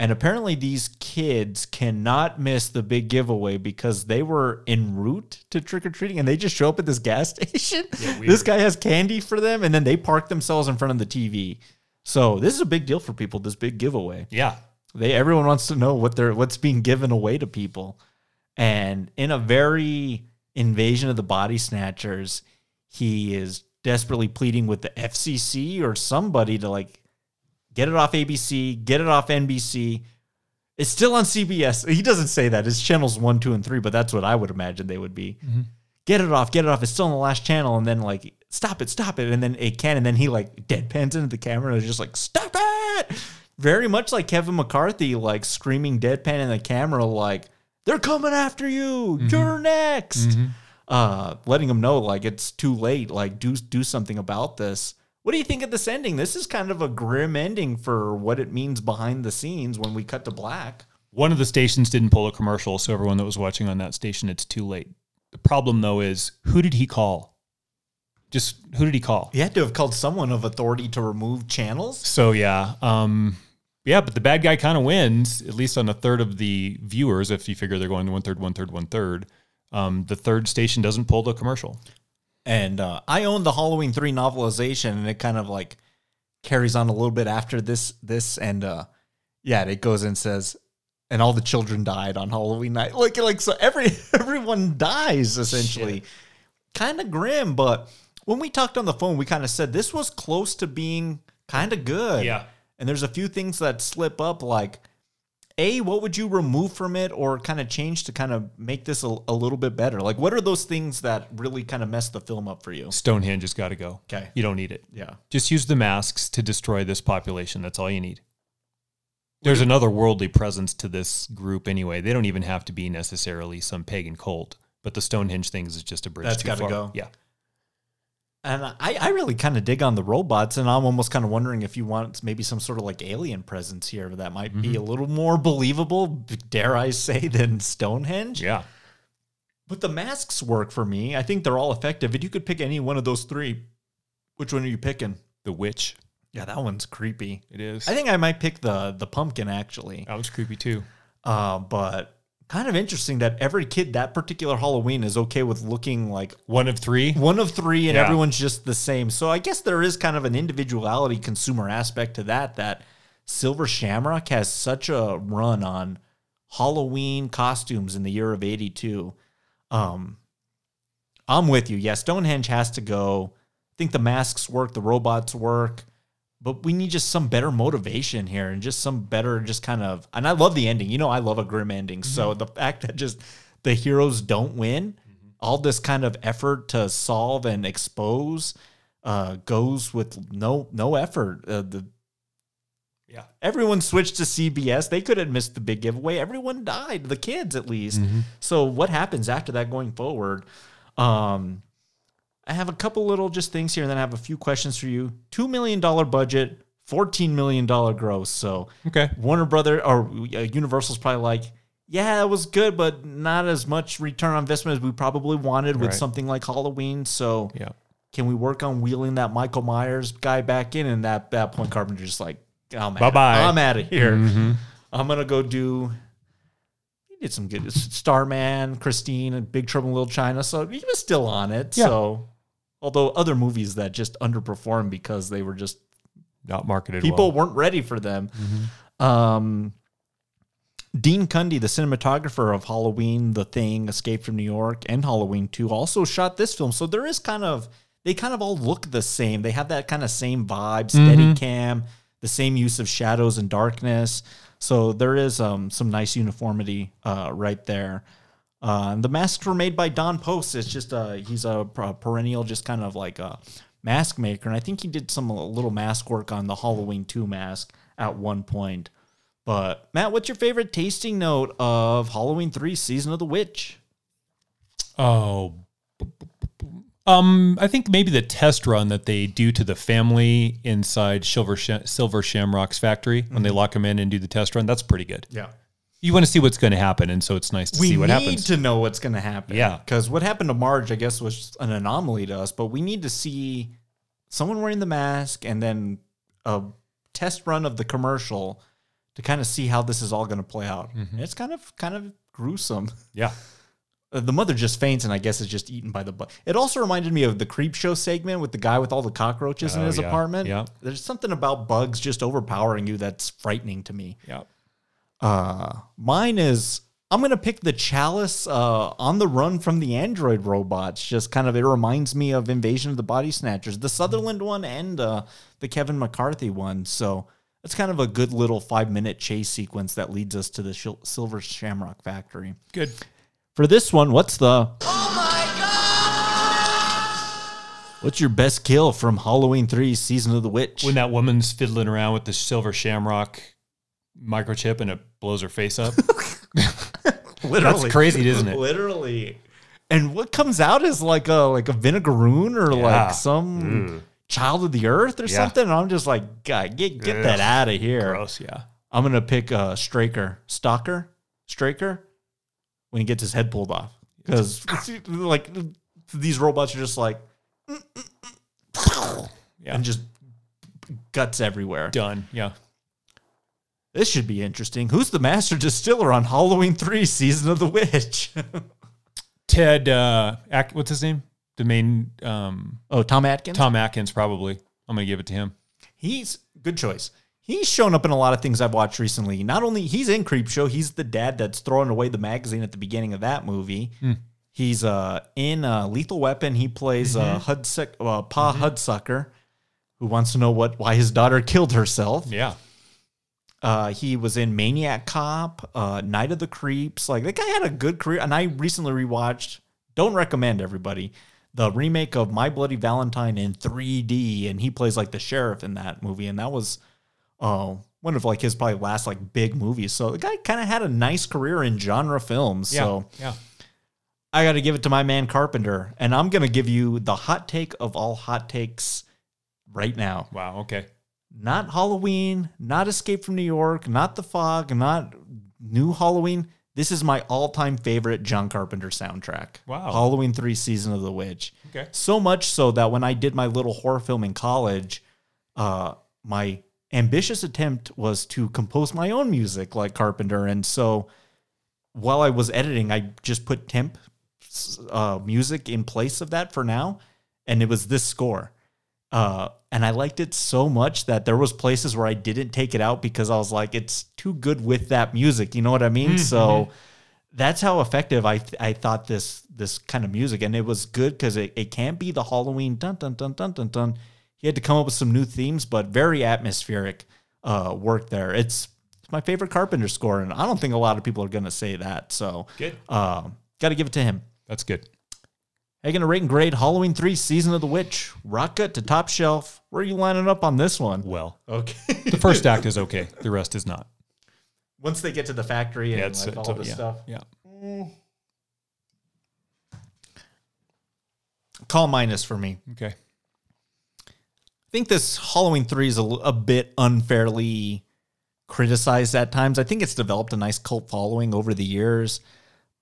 And apparently, these kids cannot miss the big giveaway because they were en route to trick or treating and they just show up at this gas station. this guy has candy for them and then they park themselves in front of the TV. So, this is a big deal for people, this big giveaway. Yeah. They everyone wants to know what they're what's being given away to people. And in a very invasion of the body snatchers, he is desperately pleading with the FCC or somebody to like get it off ABC, get it off NBC. It's still on CBS. He doesn't say that. It's channels one, two, and three, but that's what I would imagine they would be. Mhm. Get it off, get it off. It's still on the last channel, and then like stop it, stop it, and then it can, and then he like deadpans into the camera and is just like stop it. Very much like Kevin McCarthy, like screaming deadpan in the camera, like they're coming after you. You're next. Uh, letting them know like it's too late. Like do do something about this. What do you think of this ending? This is kind of a grim ending for what it means behind the scenes when we cut to black. One of the stations didn't pull a commercial, so everyone that was watching on that station, it's too late. The problem though is who did he call? Just who did he call? He had to have called someone of authority to remove channels. So yeah, um, yeah, but the bad guy kind of wins at least on a third of the viewers. If you figure they're going one third, one third, one third, um, the third station doesn't pull the commercial. And uh, I own the Halloween three novelization, and it kind of like carries on a little bit after this. This and uh, yeah, it goes and says, and all the children died on Halloween night. Like like so every everyone dies essentially. Kind of grim, but when we talked on the phone, we kind of said this was close to being kind of good. Yeah. And there's a few things that slip up, like a what would you remove from it or kind of change to kind of make this a, a little bit better? Like what are those things that really kind of mess the film up for you? Stonehenge has got to go. Okay. you don't need it. Yeah. just use the masks to destroy this population. That's all you need. There's another worldly presence to this group anyway. They don't even have to be necessarily some pagan cult, but the Stonehenge things is just a bridge. That's too gotta far. go. Yeah. And I, I really kind of dig on the robots, and I'm almost kind of wondering if you want maybe some sort of like alien presence here that might be Mhm. a little more believable, dare I say, than Stonehenge. Yeah. But the masks work for me. I think they're all effective. If you could pick any one of those three, which one are you picking? The witch. Yeah, that one's creepy. It is. I think I might pick the the pumpkin actually. That was creepy too. Uh, but kind of interesting that every kid that particular Halloween is okay with looking like One of three. one of three and Yeah. everyone's just the same. So I guess there is kind of an individuality consumer aspect to that that Silver Shamrock has such a run on Halloween costumes in the year of 82. Um I'm with you. Yeah, Stonehenge has to go. I think the masks work, the robots work, but we need just some better motivation here and just some better just kind of and I love the ending. You know, I love a grim ending. So the fact that just the heroes don't win, all this kind of effort to solve and expose uh goes with no no effort. Uh, the Yeah. Everyone switched to CBS. They could have missed the big giveaway. Everyone died, the kids at least. Mhm. So what happens after that going forward? Um I have a couple little just things here and then I have a few questions for you. 2 million dollar budget, 14 million dollar gross. So Okay. Warner Brother or uh, Universal's probably like, yeah, it was good, but not as much return on investment as we probably wanted with Right. something like Halloween. So Yeah. can we work on wheeling that Michael Myers guy back in? And at that point, Carpenter's just like, I'm. Bye-bye. I'm out of here. Mhm. I'm gonna go do. He did some good Starman, Christine, and Big Trouble in Little China. So he was still on it. Yeah. So although other movies that just underperformed because they were just Not marketed people well. weren't ready for them. Um, Dean Cundey, the cinematographer of Halloween, The Thing, Escape from New York, and Halloween 2, also shot this film. So there is kind of, they kind of all look the same. They have that kind of same vibe, steady Mhm. cam, the same use of shadows and darkness. So there is um, some nice uniformity uh, right there. Uh, and the masks were made by Don Post. It's just uh, he's a perennial, just kind of like a mask maker, and I think he did some little mask work on the Halloween two mask at one point. But Matt, what's your favorite tasting note of Halloween three Season of the Witch? Oh, Um, I think maybe the test run that they do to the family inside Silver Sh- Silver Shamrock's factory when they Mhm. lock them in and do the test run. That's pretty good. Yeah. You want to see what's going to happen, and so it's nice to we see what happens. We need to know what's going to happen. Yeah. Because what happened to Marge, I guess, was an anomaly to us, but we need to see someone wearing the mask and then a test run of the commercial to kind of see how this is all going to play out. Mhm. It's kind of kind of gruesome. Yeah. Uh, The mother just faints and I guess is just eaten by the butt. It also reminded me of the creep show segment with the guy with all the cockroaches in Oh, his yeah. apartment. Yeah. There's something about bugs just overpowering you that's frightening to me. Yeah. Uh, mine is I'm gonna pick the Challis uh, on the run from the android robots. Just kind of it reminds me of Invasion of the Body Snatchers, the Sutherland one and uh, the Kevin McCarthy one. So it's kind of a good little five minute chase sequence that leads us to the Shil- Silver Shamrock Factory. Good. For this one, what's the Oh my god! What's your best kill from Halloween 3 Season of the Witch? when that woman's fiddling around with the silver shamrock microchip and it blows her face up. That's crazy, isn't it? Literally. And what comes out is like a like a vinegaroon or Yeah. like some Mm. child of the earth or Yeah. something. And I'm just like, God, get get that out of here. Gross, yeah. I'm gonna pick uh Straker. Stalker? Straker? When he gets his head pulled off. Because like these robots are just like Yeah. and just guts everywhere. Done. Yeah. This should be interesting. Who's the master distiller on Halloween 3 Season of the Witch? Ted, uh, what's his name? The main. Um, oh, Tom Atkins? Tom Atkins, probably. I'm going to give it to him. He's good choice. He's shown up in a lot of things I've watched recently. Not only he's in Creep Show, he's the dad that's throwing away the magazine at the beginning of that movie. Hmm. He's uh in uh, Lethal Weapon. He plays uh, Mhm. Hudsuck, uh, Pa Hudsucker, who wants to know what why his daughter killed herself. Yeah. Uh, he was in Maniac Cop, uh, Night of the Creeps. Like that guy had a good career, and I recently rewatched. Don't recommend everybody the remake of My Bloody Valentine in 3D, and he plays like the sheriff in that movie, and that was uh, one of like his probably last like big movies. So the guy kind of had a nice career in genre films. Yeah. So Yeah. I got to give it to my man Carpenter, and I'm gonna give you the hot take of all hot takes right now. Wow. Okay. Not Halloween, not Escape from New York, not The Fog, not New Halloween. This is my all-time favorite John Carpenter soundtrack. Wow. Halloween 3 Season of the Witch. Okay. So much so that when I did my little horror film in college, uh, my ambitious attempt was to compose my own music like Carpenter. And so while I was editing, I just put temp uh, music in place of that for now. And it was this score. Uh, and I liked it so much that there was places where I didn't take it out because I was like, it's too good with that music. You know what I mean? Mhm. So that's how effective I I thought this this kind of music, and it was good because it, it can't be the Halloween dun dun dun dun dun dun. He had to come up with some new themes, but very atmospheric uh, work there. It's it's my favorite Carpenter score, and I don't think a lot of people are gonna say that. So Good. um, got to give it to him. That's good. Hey, gonna rate and grade Halloween three Season of the Witch, Rock Gut to Top Shelf. Where are you lining up on this one? Well, Okay. the first act is okay. The rest is not. Once they get to the factory and Yeah, it's- like it's- all this yeah, stuff. yeah. Mm. Call minus for me. Okay. I think this Halloween 3 is a bit unfairly criticized at times. I think it's developed a nice cult following over the years,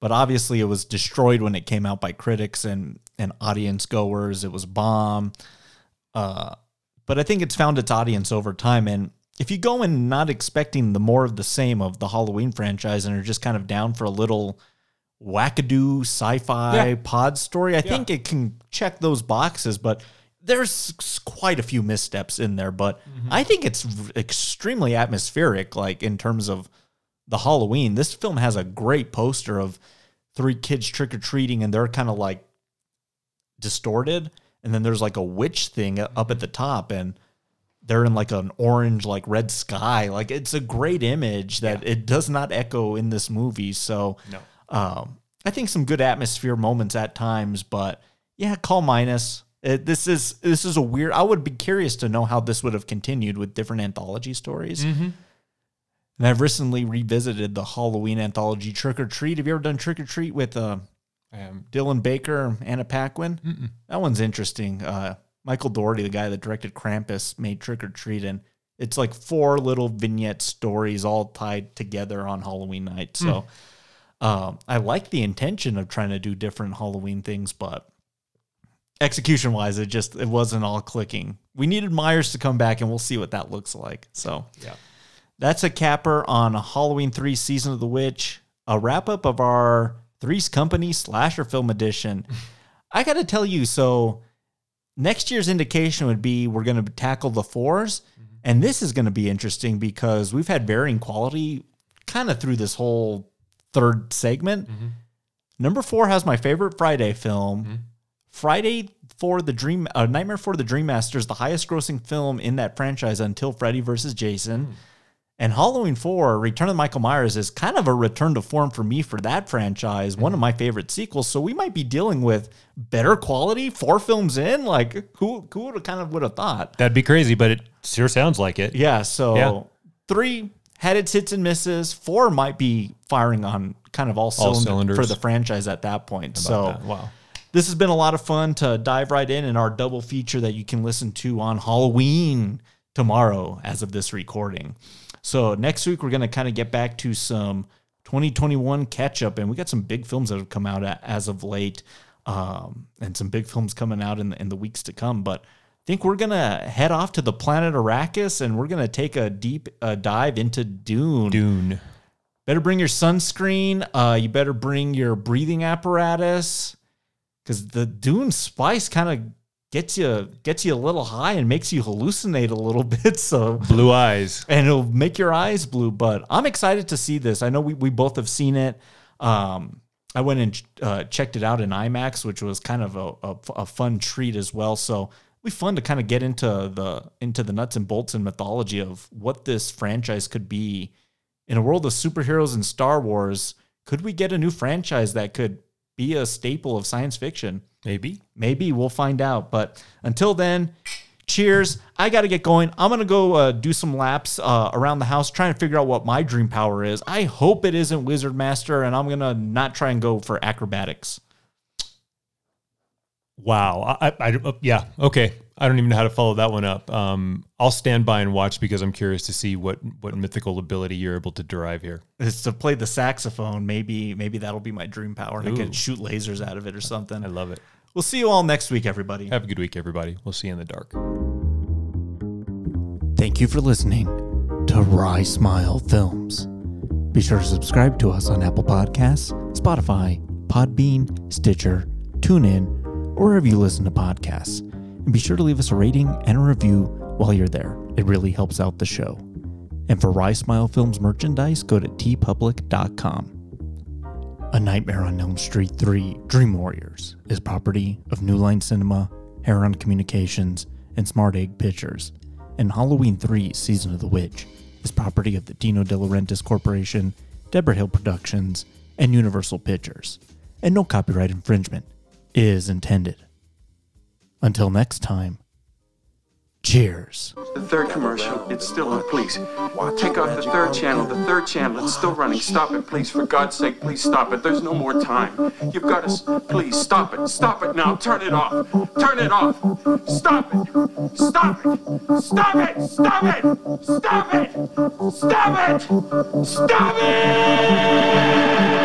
but obviously it was destroyed when it came out by critics and, and audience goers. It was bomb. Uh, but I think it's found its audience over time. And if you go in not expecting the more of the same of the Halloween franchise and are just kind of down for a little wackadoo sci-fi Yeah. pod story, I think it can check those boxes. But there's quite a few missteps in there. But I think it's extremely atmospheric, like in terms of the Halloween. This film has a great poster of three kids trick or treating, and they're kind of like distorted. And then there's like a witch thing up at the top, and they're in like an orange, like red sky. Like it's a great image that it does not echo in this movie. So, No. um, I think some good atmosphere moments at times, but yeah, call minus. It, this is this is a weird. I would be curious to know how this would have continued with different anthology stories. Mhm. And I've recently revisited the Halloween anthology Trick or Treat. Have you ever done Trick or Treat with uh, Um, Dylan Baker, Anna Paquin. That one's interesting. Uh, Michael Dougherty, the guy that directed Krampus, made Trick or Treat, and it's like four little vignette stories all tied together on Halloween night. So um, I like the intention of trying to do different Halloween things, but execution wise, it just it wasn't all clicking. We needed Myers to come back, and we'll see what that looks like. So Yeah. That's a capper on Halloween 3 Season of the Witch, a wrap up of our Three's Company slasher film edition. I got to tell you, so next year's indication would be we're going to tackle the 4s mm-hmm. And this is going to be interesting because we've had varying quality kind of through this whole third segment. Mm-hmm. Number four has my favorite Friday film. Mm-hmm. Friday for the Dream, uh, Nightmare for the Dream Master is the highest grossing film in that franchise until Freddy versus Jason. Mm. And Halloween 4, Return of Michael Myers, is kind of a return to form for me for that franchise, one of mm-hmm. my favorite sequels. So we might be dealing with better quality four films in. Like, who, who would have kind of would have thought? That'd be crazy, but it sure sounds like it. Yeah. So Yeah. three had its hits and misses. Four might be firing on kind of all, All cylinder cylinders. for the franchise at that point. so that. Wow. this has been a lot of fun to dive right in in our double feature that you can listen to on Halloween tomorrow as of this recording. So next week we're going to kind of get back to some 2021 catch up and we got some big films that have come out as of late um, and some big films coming out in the, in the weeks to come but I think we're going to head off to the planet Arrakis and we're going to take a deep uh, dive into Dune. Dune. Better bring your sunscreen. Uh, you better bring your breathing apparatus because the Dune spice kind of gets you gets you a little high and makes you hallucinate a little bit. So Blue eyes. and it'll make your eyes blue. But I'm excited to see this. I know we, we both have seen it. Um, I went and uh, checked it out in IMAX, which was kind of a, a, a fun treat as well. So it'll be fun to kind of get into the into the nuts and bolts and mythology of what this franchise could be in a world of superheroes and Star Wars. Could we get a new franchise that could be a staple of science fiction? Maybe. Maybe we'll find out. But until then, cheers. I got to get going. I'm going to go uh, do some laps uh, around the house trying to figure out what my dream power is. I hope it isn't Wizard Master, and I'm going to not try and go for acrobatics. Wow. I, I, I- uh, yeah. Okay. I don't even know how to follow that one up. Um, I'll stand by and watch because I'm curious to see what what mythical ability you're able to derive here. It's to play the saxophone. Maybe maybe that'll be my dream power. And I can shoot lasers out of it or something. I love it. We'll see you all next week, everybody. Have a good week, everybody. We'll see you in the dark. Thank you for listening to Rye Smile Films. Be sure to subscribe to us on Apple Podcasts, Spotify, Podbean, Stitcher, TuneIn, or wherever you listen to podcasts. And be sure to leave us a rating and a review while you're there. It really helps out the show. And for Rye Smile Films merchandise, go to teepublic.com. A Nightmare on Elm Street 3 Dream Warriors is property of New Line Cinema, Heron Communications, and Smart Egg Pictures, and Halloween 3 Season of the Witch is property of the Dino De Laurentiis Corporation, Debra Hill Productions, and Universal Pictures, and no copyright infringement is intended. Until next time, cheers. The third commercial, it's still on, please. Take off the third channel, the third channel, it's still running. Stop it, please, for God's sake, please stop it. There's no more time. You've got to, please, stop it. Stop it now, turn it off. Turn it off. Stop it. Stop it. Stop it. Stop it. Stop it. Stop it. Stop it.